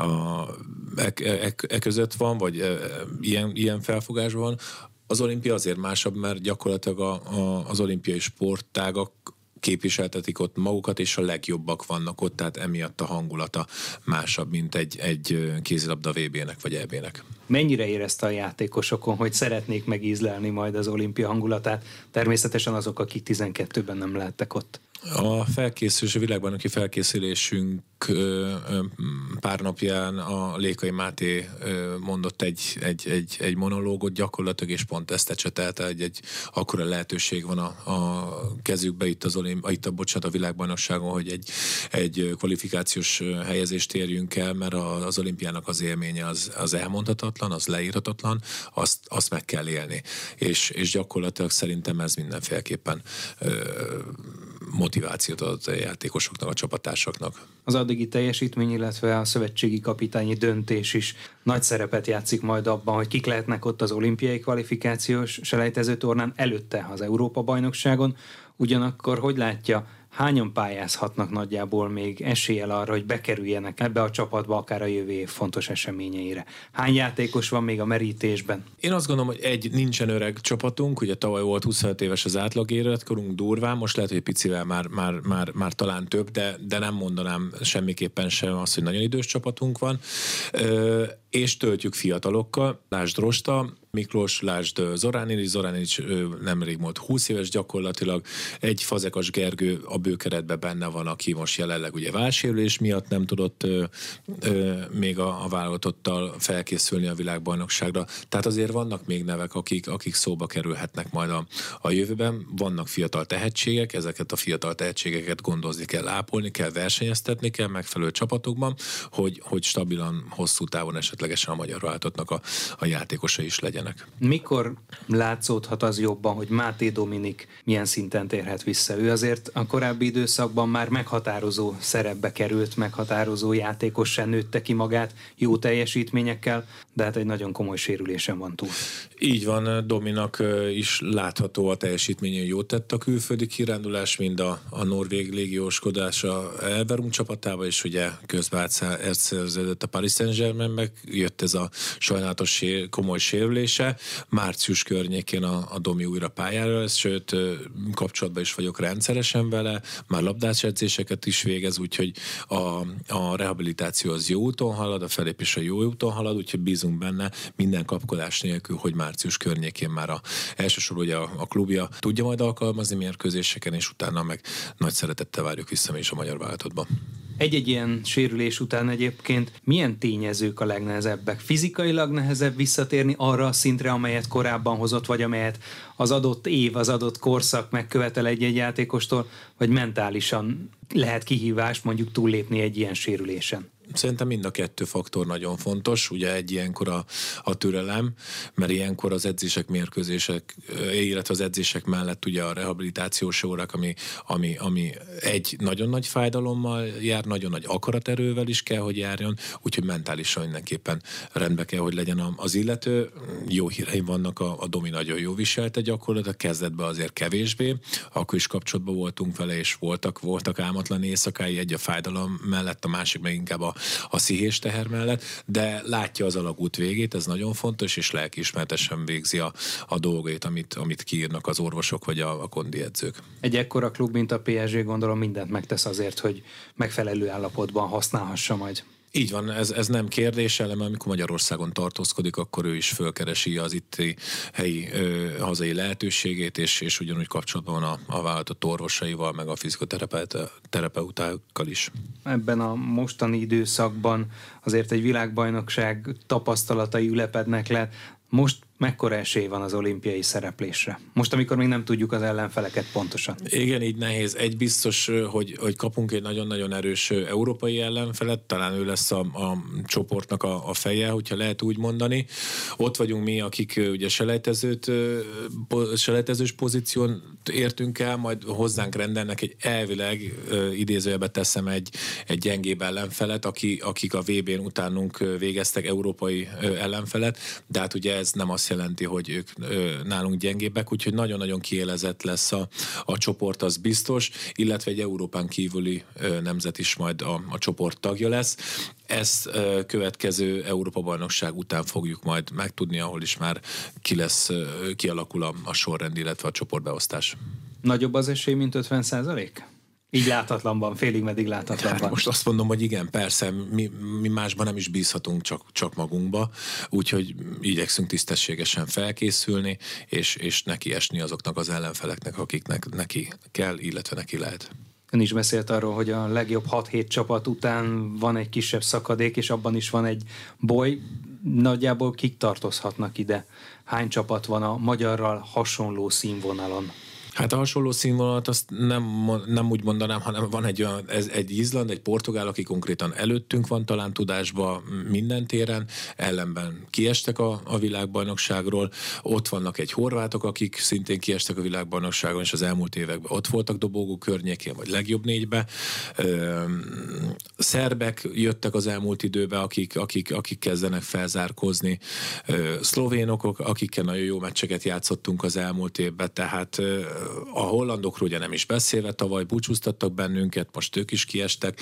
a e, e, e között van, vagy e, ilyen, ilyen felfogás van. Az olimpia azért másabb, mert gyakorlatilag a, a, az olimpiai sportágak képviseltetik ott magukat, és a legjobbak vannak ott, tehát emiatt a hangulata másabb, mint egy, egy kézilabda VB-nek vagy EB-nek. Mennyire érezte a játékosokon, hogy szeretnék megízlelni majd az olimpia hangulatát? Természetesen azok, akik 12-ben nem lehettek ott. A felkészülés, a világbajnoki felkészülésünk pár napján a Lékai Máté mondott egy, egy, egy, egy monológot gyakorlatilag, és pont ezt ecsetelte, hogy egy akkora lehetőség van a, a kezükbe itt, az olim, itt a, bocsánat, a világbajnokságon, hogy egy, egy kvalifikációs helyezést érjünk el, mert az olimpiának az élménye az, az elmondhatatlan, az leírhatatlan, azt, azt meg kell élni. És, és gyakorlatilag szerintem ez mindenféleképpen motivációt ad a játékosoknak, a csapatásoknak. Az addigi teljesítmény, illetve a szövetségi kapitányi döntés is nagy szerepet játszik majd abban, hogy kik lehetnek ott az olimpiai kvalifikációs selejtező tornán előtte az Európa-bajnokságon. Ugyanakkor hogy látja, hányan pályázhatnak nagyjából még eséllyel arra, hogy bekerüljenek ebbe a csapatba akár a jövő év fontos eseményeire? Hány játékos van még a merítésben? Én azt gondolom, hogy egy nincsen öreg csapatunk, ugye tavaly volt 25 éves az átlag életkorunk durván, most lehet, hogy picivel már, már, már, már talán több, de, de nem mondanám semmiképpen sem azt, hogy nagyon idős csapatunk van. Ö, és töltjük fiatalokkal. Lásd Rosta, Miklós, lásd Zoránics, Zoránics nemrég volt 20 éves gyakorlatilag, egy Fazekas Gergő a bőkeretben benne van, aki most jelenleg ugye válsérülés miatt nem tudott ö, ö, még a, a válogatottal felkészülni a világbajnokságra. Tehát azért vannak még nevek, akik, akik szóba kerülhetnek majd a, a jövőben. Vannak fiatal tehetségek, ezeket a fiatal tehetségeket gondozni kell, ápolni kell, versenyeztetni kell megfelelő csapatokban, hogy, hogy stabilan, hosszú távon esetleg esetlegesen a magyar váltottnak a, a játékosa is legyenek. Mikor látszódhat az jobban, hogy Máté Dominik milyen szinten térhet vissza? Ő azért a korábbi időszakban már meghatározó szerepbe került, meghatározó játékossá nőtte ki magát jó teljesítményekkel, de hát egy nagyon komoly sérülésen van túl. Így van, Dominak is látható a teljesítménye, jót tett a külföldi kirándulás, mind a, a norvég légióskodása Elverum csapatába, és ugye közben átszerződött a Paris Saint-Germain, meg jött ez a sajnálatos sér, komoly sérülése. Március környékén a, a Domi újra pályára lesz, sőt kapcsolatban is vagyok rendszeresen vele, már labdás edzéseket is végez, úgyhogy a, a rehabilitáció az jó úton halad, a felépés a jó úton halad, úgyhogy bízunk benne minden kapkodás nélkül, hogy március környékén már a, elsősorban ugye a, a klubja tudja majd alkalmazni mérkőzéseken, és utána meg nagy szeretettel várjuk vissza mi is a magyar váltotba. Egy-egy ilyen sérülés után egyébként milyen tényezők a legnehezebbek? Fizikailag nehezebb visszatérni arra a szintre, amelyet korábban hozott, vagy amelyet az adott év, az adott korszak megkövetel egy-egy játékostól, vagy mentálisan lehet kihívást mondjuk túllépni egy ilyen sérülésen? Szerintem mind a kettő faktor nagyon fontos. Ugye egy ilyenkor a, a türelem, mert ilyenkor az edzések, mérkőzések, illetve az edzések mellett ugye a rehabilitációs órák, ami, ami, ami egy nagyon nagy fájdalommal jár, nagyon nagy akaraterővel is kell, hogy járjon, úgyhogy mentálisan mindenképpen rendbe kell, hogy legyen az illető. Jó híreim vannak, a, a Domi nagyon jó viselte gyakorlatilag, a kezdetben azért kevésbé, akkor is kapcsolatban voltunk vele, és voltak, voltak álmatlan éjszakái, egy a fájdalom mellett, a másik meg inkább a, a szihés teher mellett, de látja az alagút végét, ez nagyon fontos, és lelkiismertesen végzi a, a dolgait, amit, amit kiírnak az orvosok vagy a, a kondi edzők. Egy ekkora klub, mint a PSG gondolom mindent megtesz azért, hogy megfelelő állapotban használhassa majd. Így van, ez, ez nem kérdés, eleme amikor Magyarországon tartózkodik, akkor ő is fölkeresi az itt helyi ö, hazai lehetőségét, és, és ugyanúgy kapcsolatban a, a vállalatot orvosaival, meg a fizikoterapeutákkal is. Ebben a mostani időszakban azért egy világbajnokság tapasztalatai ülepednek le. Most mekkora esély van az olimpiai szereplésre? Most, amikor még nem tudjuk az ellenfeleket pontosan. Igen, így nehéz. Egy biztos, hogy, hogy kapunk egy nagyon-nagyon erős európai ellenfelet, talán ő lesz a, a csoportnak a, a feje, hogyha lehet úgy mondani. Ott vagyunk mi, akik ugye selejtezőt, selejtezős pozíción értünk el, majd hozzánk rendelnek egy elvileg idézőjebe teszem egy, egy gyengébb ellenfelet, aki, akik a VB-n utánunk végeztek európai ellenfelet, de hát ugye ez nem azt azt jelenti, hogy ők nálunk gyengébbek, úgyhogy nagyon-nagyon kiélezett lesz a, a csoport, az biztos, illetve egy Európán kívüli nemzet is majd a, a csoport tagja lesz. Ezt következő Európa-bajnokság után fogjuk majd megtudni, ahol is már ki lesz, kialakul a, a sorrend, illetve a csoportbeosztás. Nagyobb az esély, mint 50 százalék? Így láthatlanban, félig meddig láthatlanban. Hát most azt mondom, hogy igen, persze, mi, mi másban nem is bízhatunk csak, csak magunkba, úgyhogy igyekszünk tisztességesen felkészülni, és, és neki esni azoknak az ellenfeleknek, akiknek neki kell, illetve neki lehet. Ön is beszélt arról, hogy a legjobb 6-7 csapat után van egy kisebb szakadék, és abban is van egy boly. Nagyjából kik tartozhatnak ide? Hány csapat van a magyarral hasonló színvonalon? Hát a hasonló színvonalat azt nem, nem úgy mondanám, hanem van egy olyan, ez egy Izland, egy Portugál, aki konkrétan előttünk van talán tudásba minden téren, ellenben kiestek a, a világbajnokságról, ott vannak egy horvátok, akik szintén kiestek a világbajnokságon, és az elmúlt években ott voltak dobogó környékén, vagy legjobb négybe. Ö, szerbek jöttek az elmúlt időben, akik, akik, akik kezdenek felzárkozni. Ö, szlovénok, akikkel nagyon jó meccseket játszottunk az elmúlt évben, tehát a hollandokról ugye nem is beszélve, tavaly búcsúztattak bennünket, most ők is kiestek.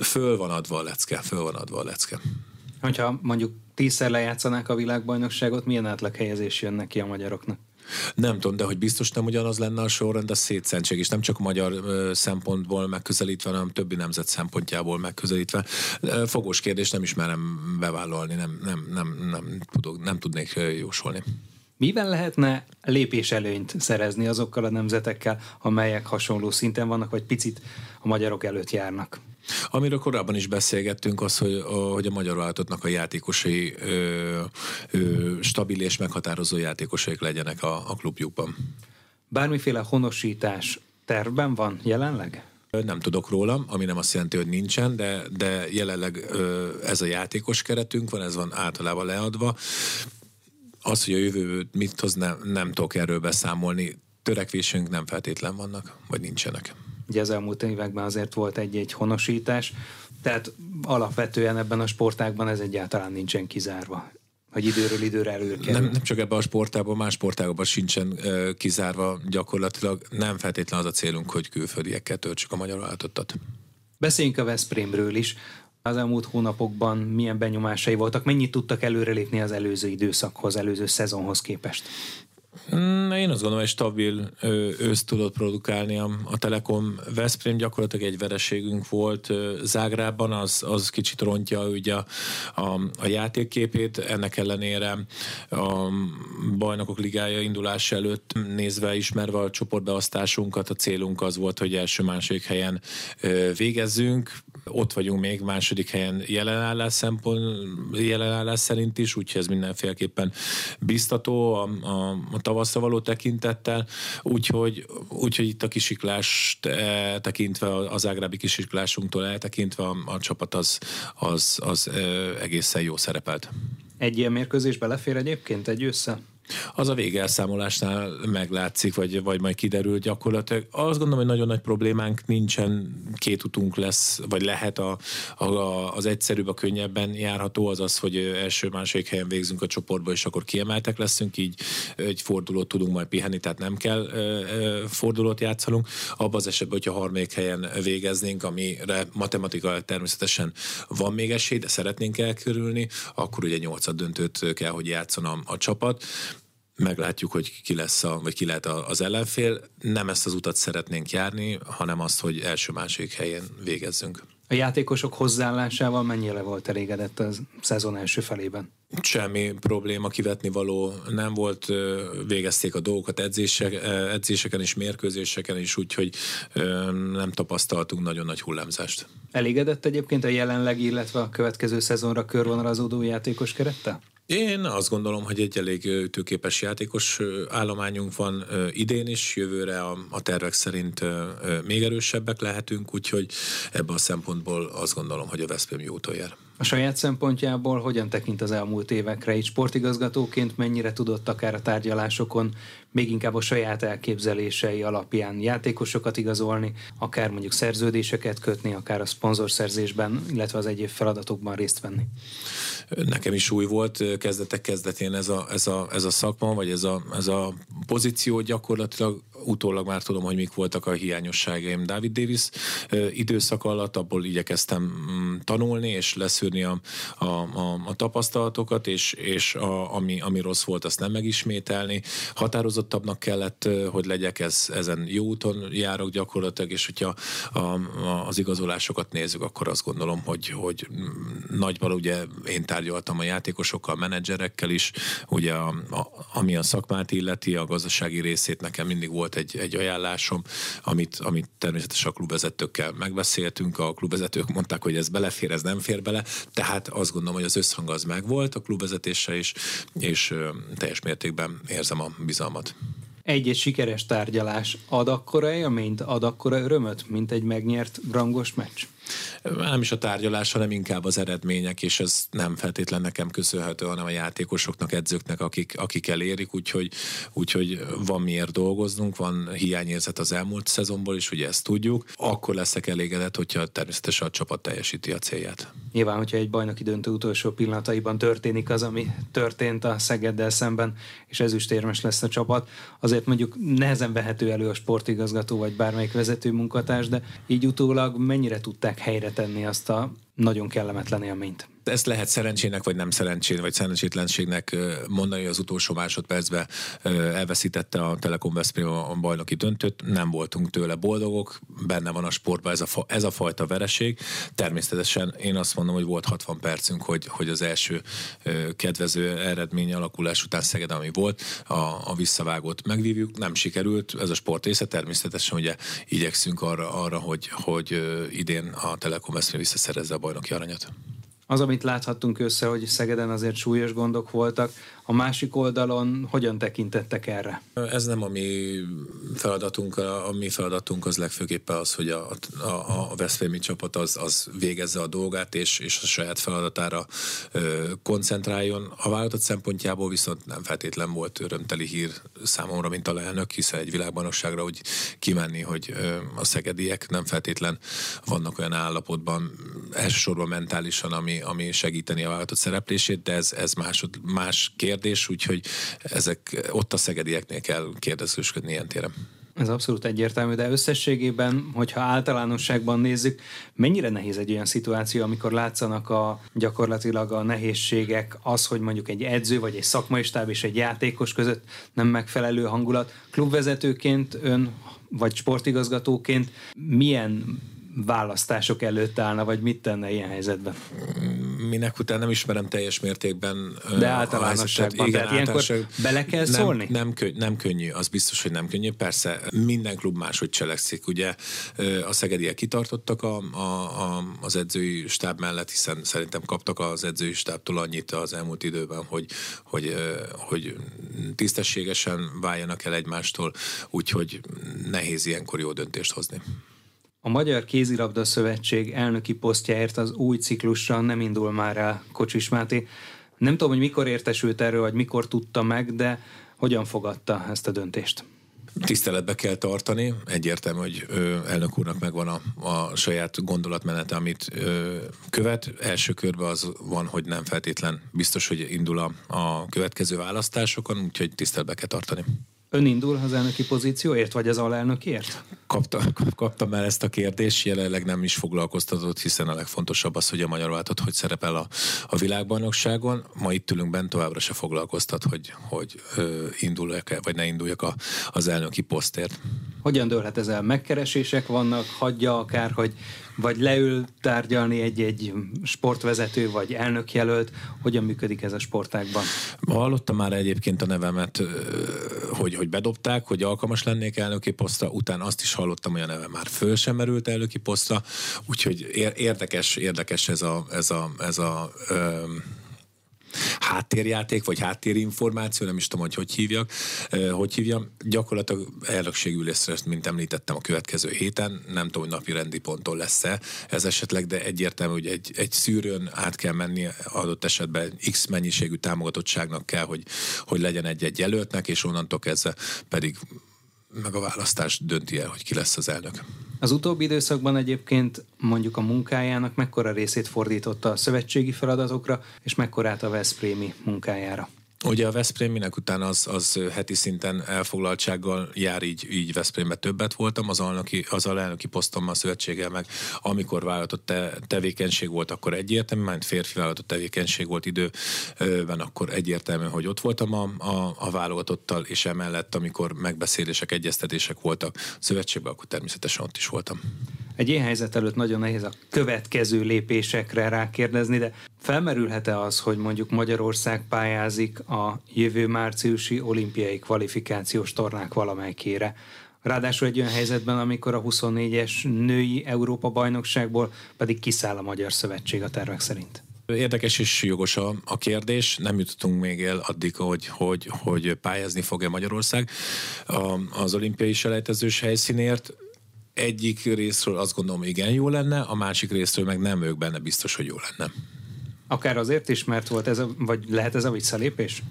Föl van adva a lecke, föl van adva a lecke. Hogyha mondjuk tízszer lejátszanák a világbajnokságot, milyen átlaghelyezés jön neki a magyaroknak? Nem tudom, de hogy biztos nem ugyanaz lenne a sorrend, a szétszentség, és nem csak a magyar szempontból megközelítve, hanem többi nemzet szempontjából megközelítve. Fogós kérdés nem ismerem bevállalni, nem, nem, nem, nem, tudok, nem tudnék jósolni. Mivel lehetne lépéselőnyt szerezni azokkal a nemzetekkel, amelyek hasonló szinten vannak, vagy picit a magyarok előtt járnak? Amiről korábban is beszélgettünk, az, hogy a, hogy a magyar váltottnak a játékosai ö, ö, stabil és meghatározó játékosaik legyenek a, a klubjukban. Bármiféle honosítás tervben van jelenleg? Nem tudok róla, ami nem azt jelenti, hogy nincsen, de, de jelenleg ö, ez a játékos keretünk van, ez van általában leadva. Az, hogy a jövő mit hoz, nem, nem tudok erről beszámolni. Törekvésünk nem feltétlen vannak, vagy nincsenek. Ugye az elmúlt években azért volt egy-egy honosítás, tehát alapvetően ebben a sportágban ez egyáltalán nincsen kizárva hogy időről időre előkerül. Nem, nem csak ebben a sportában, más sportágokban sincsen uh, kizárva gyakorlatilag. Nem feltétlen az a célunk, hogy külföldiekkel töltsük a magyar váltottat. Beszéljünk a Veszprémről is az elmúlt hónapokban milyen benyomásai voltak, mennyit tudtak előrelépni az előző időszakhoz, előző szezonhoz képest? Mm, én azt gondolom, hogy stabil ősz tudott produkálni a Telekom. Veszprém gyakorlatilag egy vereségünk volt Zágrában, az, az kicsit rontja ugye a, a, a játékképét. Ennek ellenére a bajnokok ligája indulás előtt nézve, ismerve a csoportbeosztásunkat, a célunk az volt, hogy első-második helyen végezzünk Ott vagyunk még második helyen jelenállás szempont, jelenállás szerint is, úgyhogy ez mindenféleképpen biztató a, a, a tavaszra való tekintettel, úgyhogy, úgyhogy itt a kisiklást e, tekintve, az ágrábi kisiklásunktól eltekintve a, a csapat az, az, az e, egészen jó szerepelt. Egy ilyen mérkőzés belefér egyébként egy össze? Az a végelszámolásnál meglátszik, vagy, vagy majd kiderül gyakorlatilag. Azt gondolom, hogy nagyon nagy problémánk nincsen, két utunk lesz, vagy lehet a, a, az egyszerűbb, a könnyebben járható, az az, hogy első-második helyen végzünk a csoportba, és akkor kiemeltek leszünk, így egy fordulót tudunk majd pihenni, tehát nem kell ö, fordulót játszanunk. Abban az esetben, hogyha harmadik helyen végeznénk, amire matematika természetesen van még esély, de szeretnénk elkerülni, akkor ugye nyolcad döntőt kell, hogy játszon a, a csapat meglátjuk, hogy ki lesz a, vagy ki lehet az ellenfél. Nem ezt az utat szeretnénk járni, hanem azt, hogy első-második helyen végezzünk. A játékosok hozzáállásával mennyire volt elégedett a szezon első felében? Semmi probléma, kivetni való nem volt, végezték a dolgokat edzések, edzéseken és mérkőzéseken is, úgyhogy nem tapasztaltunk nagyon nagy hullámzást. Elégedett egyébként a jelenleg, illetve a következő szezonra körvonalazódó játékos kerettel? Én azt gondolom, hogy egy elég tőképes játékos állományunk van idén is, jövőre a, a tervek szerint még erősebbek lehetünk, úgyhogy ebben a szempontból azt gondolom, hogy a Veszprém jó jár. A saját szempontjából hogyan tekint az elmúlt évekre? Így sportigazgatóként mennyire tudott akár a tárgyalásokon még inkább a saját elképzelései alapján játékosokat igazolni, akár mondjuk szerződéseket kötni, akár a szponzorszerzésben, illetve az egyéb feladatokban részt venni? Nekem is új volt kezdetek kezdetén ez a, ez a, ez a szakma, vagy ez a, ez a pozíció gyakorlatilag utólag már tudom, hogy mik voltak a hiányosságaim David Davis időszak alatt, abból igyekeztem mm, tanulni és leszűrni a, a, a, a tapasztalatokat, és, és a, ami, ami rossz volt, azt nem megismételni. Határozottabbnak kellett, hogy legyek, ez, ezen jó úton járok gyakorlatilag, és hogyha a, a, az igazolásokat nézzük, akkor azt gondolom, hogy, hogy nagyban ugye én tárgyaltam a játékosokkal, a menedzserekkel is, ugye a, a, ami a szakmát illeti, a gazdasági részét nekem mindig volt egy, egy ajánlásom, amit, amit természetesen a klubvezetőkkel megbeszéltünk, a klubvezetők mondták, hogy ez belefér, ez nem fér bele, tehát azt gondolom, hogy az összhang az megvolt a klubvezetéssel is, és teljes mértékben érzem a bizalmat egy-egy sikeres tárgyalás ad akkora élményt, ad akkora örömöt, mint egy megnyert rangos meccs? Nem is a tárgyalás, hanem inkább az eredmények, és ez nem feltétlen nekem köszönhető, hanem a játékosoknak, edzőknek, akik, akik elérik, úgyhogy, úgyhogy van miért dolgoznunk, van hiányérzet az elmúlt szezonból is, ugye ezt tudjuk. Akkor leszek elégedett, hogyha természetesen a csapat teljesíti a célját. Nyilván, hogyha egy bajnoki döntő utolsó pillanataiban történik az, ami történt a Szegeddel szemben, és ezüstérmes lesz a csapat, azért mondjuk nehezen vehető elő a sportigazgató vagy bármelyik vezető munkatárs, de így utólag mennyire tudták helyre tenni azt a nagyon kellemetlen élményt. Ezt lehet szerencsének, vagy nem szerencsén, vagy szerencsétlenségnek mondani, hogy az utolsó másodpercben elveszítette a Telekom Veszprém a bajnoki döntőt. Nem voltunk tőle boldogok, benne van a sportban ez a, ez a fajta vereség. Természetesen én azt mondom, hogy volt 60 percünk, hogy, hogy az első kedvező eredmény alakulás után Szeged, ami volt, a, a visszavágót megvívjuk. Nem sikerült, ez a sport része. Természetesen ugye igyekszünk arra, arra hogy, hogy idén a Telekom Veszprém visszaszerezze a bajnoki aranyat. Az, amit láthattunk össze, hogy Szegeden azért súlyos gondok voltak, a másik oldalon hogyan tekintettek erre? Ez nem a mi feladatunk, a, mi feladatunk az legfőképpen az, hogy a, a, a Veszprémi csapat az, az végezze a dolgát, és, és a saját feladatára ö, koncentráljon. A vállalatot szempontjából viszont nem feltétlen volt örömteli hír számomra, mint a leelnök, hiszen egy világbajnokságra úgy kimenni, hogy ö, a szegediek nem feltétlen vannak olyan állapotban, elsősorban mentálisan, ami, ami segíteni a vállalatot szereplését, de ez, ez másod, más kérdés, úgyhogy ezek ott a szegedieknél kell kérdezősködni ilyen téren. Ez abszolút egyértelmű, de összességében, hogyha általánosságban nézzük, mennyire nehéz egy olyan szituáció, amikor látszanak a gyakorlatilag a nehézségek, az, hogy mondjuk egy edző vagy egy szakmai stáb és egy játékos között nem megfelelő hangulat. Klubvezetőként ön vagy sportigazgatóként milyen választások előtt állna, vagy mit tenne ilyen helyzetben? minek után nem ismerem teljes mértékben. De általánosságban, igen, tehát ilyenkor bele kell nem, szólni? Nem, könny, nem könnyű, az biztos, hogy nem könnyű. Persze minden klub máshogy cselekszik. Ugye a szegediek kitartottak a, a, a, az edzői stáb mellett, hiszen szerintem kaptak az edzői stábtól annyit az elmúlt időben, hogy, hogy, hogy tisztességesen váljanak el egymástól, úgyhogy nehéz ilyenkor jó döntést hozni. A Magyar Kézilabda Szövetség elnöki posztjáért az új ciklusra nem indul már el Kocsis Máté. Nem tudom, hogy mikor értesült erről, vagy mikor tudta meg, de hogyan fogadta ezt a döntést? Tiszteletbe kell tartani. Egyértelmű, hogy ö, elnök úrnak megvan a, a saját gondolatmenete, amit ö, követ. Első körben az van, hogy nem feltétlen biztos, hogy indul a, a következő választásokon, úgyhogy tiszteletbe kell tartani. Ön indul az elnöki pozícióért, vagy az alelnökért? Kapta, kaptam már ezt a kérdést, jelenleg nem is foglalkoztatott, hiszen a legfontosabb az, hogy a magyar váltott hogy szerepel a, a világbajnokságon. Ma itt ülünk bent, továbbra se foglalkoztat, hogy, hogy induljak-e, vagy ne induljak a, az elnöki posztért. Hogyan dőlhet ez el? Megkeresések vannak, hagyja akár, hogy vagy leül tárgyalni egy-egy sportvezető, vagy elnökjelölt. Hogyan működik ez a sportákban? Hallottam már egyébként a nevemet, hogy, hogy bedobták, hogy alkalmas lennék elnöki posztra, utána azt is hallottam, hogy a neve már föl sem merült elnöki posztra, úgyhogy érdekes, érdekes ez a, ez a, ez a háttérjáték, vagy háttérinformáció, nem is tudom, hogy hogy hívjak, hogy hívjam. Gyakorlatilag elnökségülésre, mint említettem a következő héten, nem tudom, hogy napi rendi ponton lesz-e ez esetleg, de egyértelmű, hogy egy, egy szűrőn át kell menni, adott esetben X mennyiségű támogatottságnak kell, hogy, hogy legyen egy-egy jelöltnek, és onnantól kezdve pedig meg a választás dönti el, hogy ki lesz az elnök. Az utóbbi időszakban egyébként mondjuk a munkájának mekkora részét fordította a szövetségi feladatokra, és mekkorát a Veszprémi munkájára? Ugye a Veszprém minek után az, az heti szinten elfoglaltsággal jár, így, így Veszprémben többet voltam, az, alnöki, az alelnöki posztom a szövetséggel meg, amikor vállalatott te, tevékenység volt, akkor egyértelmű, mert férfi vállalatott tevékenység volt időben, akkor egyértelmű, hogy ott voltam a, a, a válogatottal, és emellett, amikor megbeszélések, egyeztetések voltak szövetségben, akkor természetesen ott is voltam. Egy ilyen helyzet előtt nagyon nehéz a következő lépésekre rákérdezni, de felmerülhet-e az, hogy mondjuk Magyarország pályázik a jövő márciusi olimpiai kvalifikációs tornák valamelyikére? Ráadásul egy olyan helyzetben, amikor a 24-es női Európa bajnokságból pedig kiszáll a Magyar Szövetség a tervek szerint. Érdekes és jogos a, a kérdés. Nem jutottunk még el addig, hogy, hogy, hogy pályázni fog-e Magyarország a, az olimpiai selejtezős helyszínért egyik részről azt gondolom, igen jó lenne, a másik részről meg nem ők benne biztos, hogy jó lenne. Akár azért is, mert volt ez a, vagy lehet ez a visszalépés?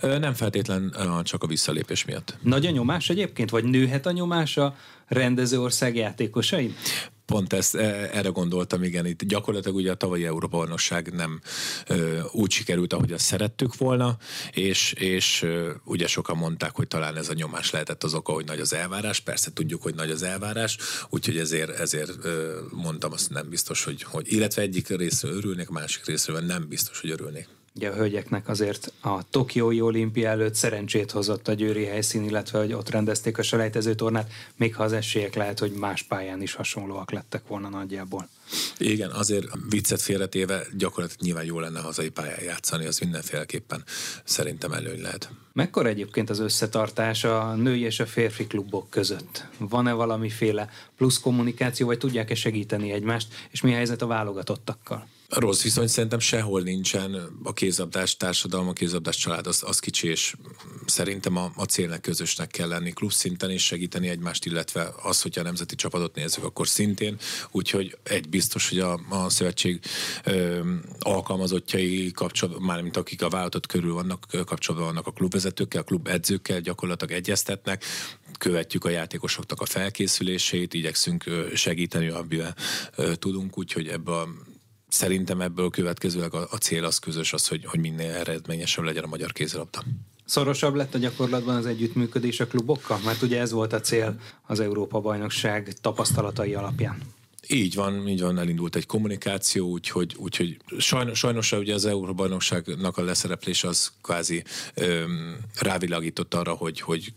Nem feltétlen csak a visszalépés miatt. Nagy a nyomás egyébként, vagy nőhet a nyomás a rendező ország játékosain? Pont ezt, e, erre gondoltam, igen, itt gyakorlatilag ugye a tavalyi Európa bajnokság nem ö, úgy sikerült, ahogy azt szerettük volna, és, és ugye sokan mondták, hogy talán ez a nyomás lehetett az oka, hogy nagy az elvárás, persze tudjuk, hogy nagy az elvárás, úgyhogy ezért, ezért mondtam, azt nem biztos, hogy, hogy illetve egyik részről örülnék, másik részről nem biztos, hogy örülnék. Ugye a hölgyeknek azért a Tokiói olimpia előtt szerencsét hozott a győri helyszín, illetve hogy ott rendezték a selejtező tornát, még ha az esélyek lehet, hogy más pályán is hasonlóak lettek volna nagyjából. Igen, azért viccet félretéve gyakorlatilag nyilván jó lenne hazai pályán játszani, az mindenféleképpen szerintem előny lehet. Mekkora egyébként az összetartás a női és a férfi klubok között? Van-e valamiféle plusz kommunikáció, vagy tudják-e segíteni egymást, és mi a helyzet a válogatottakkal? Rossz viszony szerintem sehol nincsen. A kézabdás társadalom, a kézabdás család az, az kicsi, és szerintem a, a célnek közösnek kell lenni klub szinten is segíteni egymást, illetve az, hogyha a nemzeti csapatot nézzük, akkor szintén. Úgyhogy egy biztos, hogy a, a szövetség ö, alkalmazottjai kapcsolatban, mármint akik a vállalatot körül vannak, kapcsolatban vannak a klubvezetőkkel, a klub edzőkkel gyakorlatilag egyeztetnek, követjük a játékosoknak a felkészülését, igyekszünk segíteni, amivel tudunk, úgyhogy ebbe a szerintem ebből következőleg a, a cél az közös az, hogy, hogy minél eredményesebb legyen a magyar kézilabda. Szorosabb lett a gyakorlatban az együttműködés a klubokkal? Mert ugye ez volt a cél az Európa-bajnokság tapasztalatai alapján. Így van, így van, elindult egy kommunikáció, úgyhogy, úgyhogy sajnos, sajnos ugye az Európa-bajnokságnak a leszereplés az kvázi öm, rávilágított arra, hogy, hogy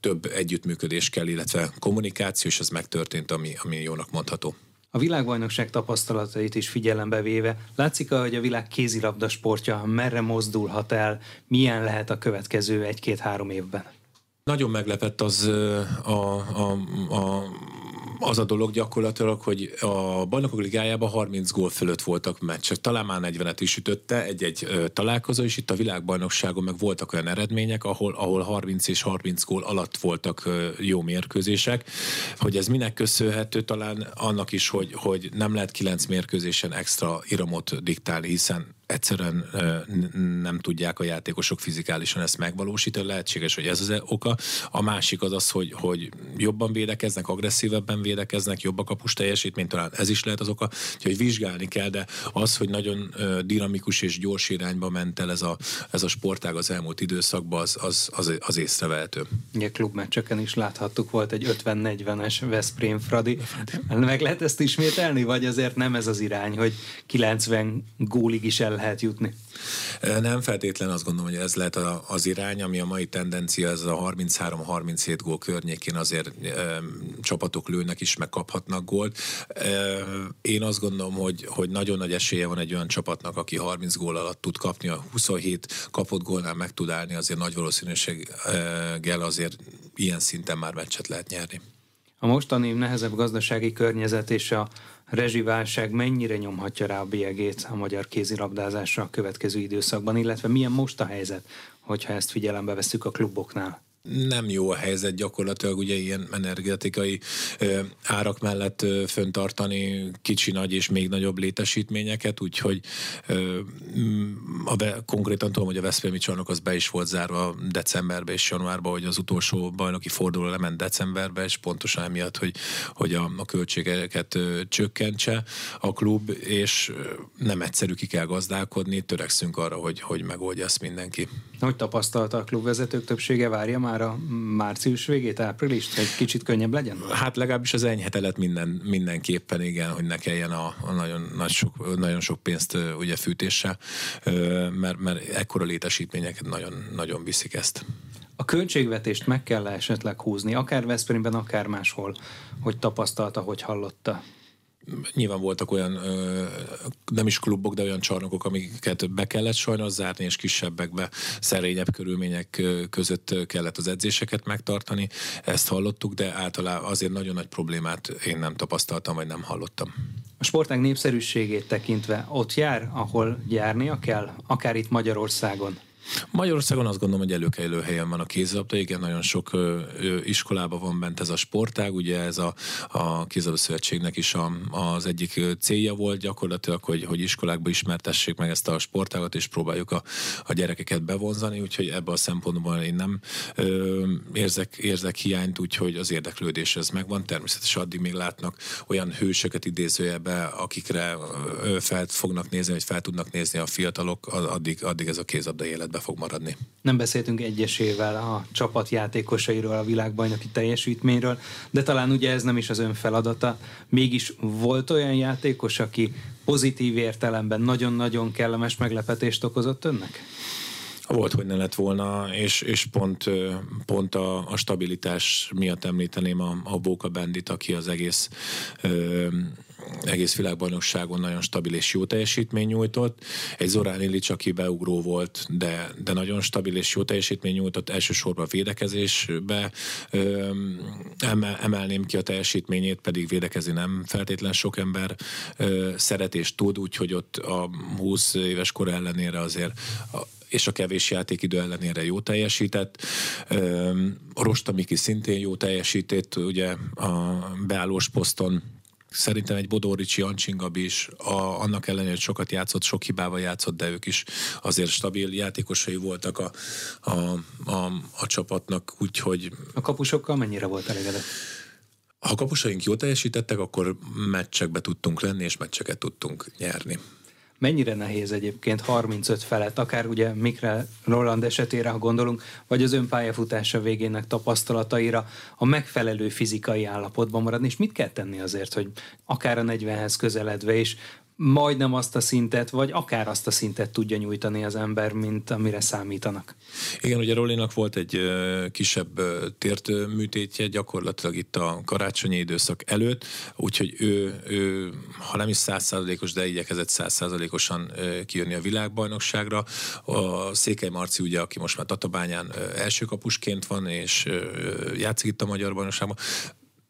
több együttműködés kell, illetve kommunikáció, és ez megtörtént, ami, ami jónak mondható. A világbajnokság tapasztalatait is figyelembe véve, látszik hogy a világ kézilabda sportja merre mozdulhat el, milyen lehet a következő egy-két-három évben? Nagyon meglepett az a, a, a az a dolog gyakorlatilag, hogy a bajnokok ligájában 30 gól fölött voltak meccsek. Talán már 40-et is ütötte egy-egy találkozó, és itt a világbajnokságon meg voltak olyan eredmények, ahol, ahol 30 és 30 gól alatt voltak jó mérkőzések. Hogy ez minek köszönhető? Talán annak is, hogy, hogy nem lehet 9 mérkőzésen extra iramot diktálni, hiszen egyszerűen nem tudják a játékosok fizikálisan ezt megvalósítani. Lehetséges, hogy ez az oka. A másik az az, hogy, hogy jobban védekeznek, agresszívebben védekeznek, jobb a kapus teljesítmény, talán ez is lehet az oka, hogy vizsgálni kell, de az, hogy nagyon dinamikus és gyors irányba ment el ez a, ez a sportág az elmúlt időszakban, az, az, az, az észrevehető. Ugye klubmeccseken is láthattuk, volt egy 50-40-es Veszprém Fradi. Meg lehet ezt ismételni, vagy azért nem ez az irány, hogy 90 gólig is el lehet jutni? Nem feltétlen azt gondolom, hogy ez lehet az irány, ami a mai tendencia, ez a 33-37 gól környékén azért e, csapatok lőnek is, meg kaphatnak gólt. E, én azt gondolom, hogy, hogy nagyon nagy esélye van egy olyan csapatnak, aki 30 gól alatt tud kapni, a 27 kapott gólnál meg tud állni, azért nagy valószínűséggel azért ilyen szinten már meccset lehet nyerni. A mostani nehezebb gazdasági környezet és a rezsiválság mennyire nyomhatja rá a bélyegét a magyar kézilabdázásra a következő időszakban, illetve milyen most a helyzet, hogyha ezt figyelembe veszük a kluboknál? Nem jó a helyzet gyakorlatilag ugye ilyen energetikai árak mellett ö, föntartani kicsi, nagy és még nagyobb létesítményeket, úgyhogy ö, a be, konkrétan tudom, hogy a Veszprémi csarnok az be is volt zárva decemberbe és januárba, hogy az utolsó bajnoki forduló lement decemberbe, és pontosan emiatt, hogy, hogy a, a költségeket ö, csökkentse a klub, és nem egyszerű ki kell gazdálkodni, törekszünk arra, hogy, hogy megoldja ezt mindenki. Hogy tapasztalta a klubvezetők többsége várja már a március végét, áprilist, hogy kicsit könnyebb legyen? Hát legalábbis az enyhetelet minden, mindenképpen igen, hogy ne kelljen a, a nagyon, nagy sok, nagyon sok pénzt ugye fűtéssel, mert, mert ekkora létesítményeket nagyon, nagyon viszik ezt. A költségvetést meg kell esetleg húzni, akár Veszprémben, akár máshol, hogy tapasztalta, hogy hallotta? Nyilván voltak olyan, nem is klubok, de olyan csarnokok, amiket be kellett sajnos zárni, és kisebbekbe, szerényebb körülmények között kellett az edzéseket megtartani. Ezt hallottuk, de általában azért nagyon nagy problémát én nem tapasztaltam, vagy nem hallottam. A sportág népszerűségét tekintve ott jár, ahol járnia kell, akár itt Magyarországon? Magyarországon azt gondolom, hogy előkelő helyen van a kézilabda, igen, nagyon sok iskolában van bent ez a sportág, ugye ez a, a kézilabda szövetségnek is a, az egyik célja volt gyakorlatilag, hogy, hogy iskolákba ismertessék meg ezt a sportágat, és próbáljuk a, a gyerekeket bevonzani, úgyhogy ebben a szempontból én nem ö, érzek, érzek hiányt, úgyhogy az érdeklődés ez megvan. Természetesen addig még látnak olyan hősöket idézőjebe, akikre fel fognak nézni, vagy fel tudnak nézni a fiatalok, addig, addig ez a kézabda életbe be fog maradni. Nem beszéltünk egyesével a csapat játékosairól, a világbajnoki teljesítményről, de talán ugye ez nem is az ön feladata. Mégis volt olyan játékos, aki pozitív értelemben nagyon-nagyon kellemes meglepetést okozott önnek? Volt, hogy ne lett volna, és, és pont, pont a, a stabilitás miatt említeném a, a Bóka Bandit, aki az egész ö, egész világbajnokságon nagyon stabil és jó teljesítmény nyújtott. Egy Zorán Illich, aki beugró volt, de, de nagyon stabil és jó teljesítmény nyújtott, elsősorban védekezésbe ö, emelném ki a teljesítményét, pedig védekezni nem feltétlen sok ember ö, szeret és tud, úgyhogy ott a 20 éves kor ellenére azért a, és a kevés játékidő ellenére jó teljesített. Rosta Miki szintén jó teljesített, ugye a beállós poszton Szerintem egy Bodoricsi Ancsingabi is, a, annak ellenére, hogy sokat játszott, sok hibával játszott, de ők is azért stabil játékosai voltak a, a, a, a csapatnak, úgyhogy... A kapusokkal mennyire volt elégedett? Ha kapusaink jól teljesítettek, akkor meccsekbe tudtunk lenni, és meccseket tudtunk nyerni. Mennyire nehéz egyébként 35 felett, akár ugye Mikre Roland esetére, ha gondolunk, vagy az ön pályafutása végének tapasztalataira a megfelelő fizikai állapotban maradni, és mit kell tenni azért, hogy akár a 40-hez közeledve is majdnem azt a szintet, vagy akár azt a szintet tudja nyújtani az ember, mint amire számítanak. Igen, ugye Rollinak volt egy kisebb tért műtétje gyakorlatilag itt a karácsonyi időszak előtt, úgyhogy ő, ő ha nem is százszázalékos, de igyekezett százszázalékosan kijönni a világbajnokságra. A Székely Marci ugye, aki most már Tatabányán első kapusként van, és játszik itt a Magyar Bajnokságban,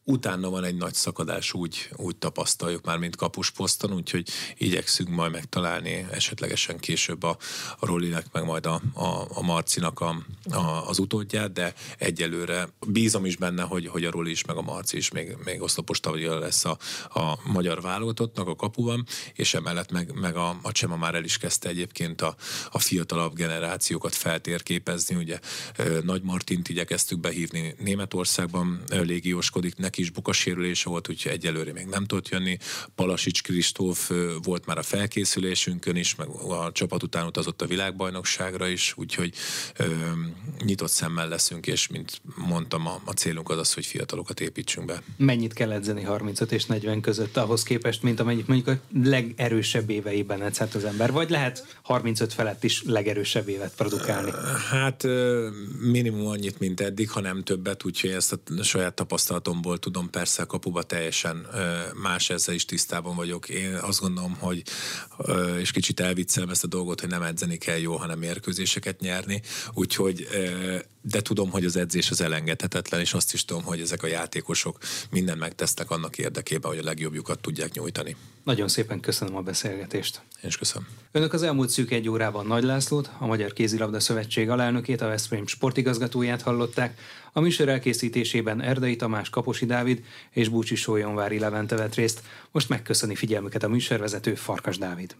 utána van egy nagy szakadás, úgy, úgy tapasztaljuk már, mint kapusposzton, úgyhogy igyekszünk majd megtalálni esetlegesen később a, a Rollinek, meg majd a, a, a Marcinak a, a, az utódját, de egyelőre bízom is benne, hogy, hogy a Rolli is, meg a Marci is még, még oszlopos tagja lesz a, a magyar válogatottnak a kapuban, és emellett meg, meg a, a Csema már el is kezdte egyébként a, a fiatalabb generációkat feltérképezni, ugye Nagy Martint igyekeztük behívni Németországban, légióskodik neki is bukasérülése volt, úgyhogy egyelőre még nem tudott jönni. Palasics Kristóf volt már a felkészülésünkön is, meg a csapat után utazott a világbajnokságra is, úgyhogy ö, nyitott szemmel leszünk, és mint mondtam, a, a célunk az az, hogy fiatalokat építsünk be. Mennyit kell edzeni 35 és 40 között ahhoz képest, mint amennyit mondjuk a legerősebb éveiben edzhet az ember? Vagy lehet 35 felett is legerősebb évet produkálni? Hát minimum annyit, mint eddig, ha nem többet, úgyhogy ezt a saját tapasztalatomból tudom, persze a kapuba teljesen más, ezzel is tisztában vagyok. Én azt gondolom, hogy és kicsit elviccelem ezt a dolgot, hogy nem edzeni kell jó, hanem mérkőzéseket nyerni, úgyhogy de tudom, hogy az edzés az elengedhetetlen, és azt is tudom, hogy ezek a játékosok minden megtesznek annak érdekében, hogy a legjobbjukat tudják nyújtani. Nagyon szépen köszönöm a beszélgetést. Én is köszönöm. Önök az elmúlt szűk egy órában Nagy Lászlót, a Magyar Kézilabda Szövetség alelnökét, a Veszprém sportigazgatóját hallották. A műsor elkészítésében Erdei Tamás, Kaposi Dávid és Búcsi Sólyonvári Levente vett részt. Most megköszöni figyelmüket a műsorvezető Farkas Dávid.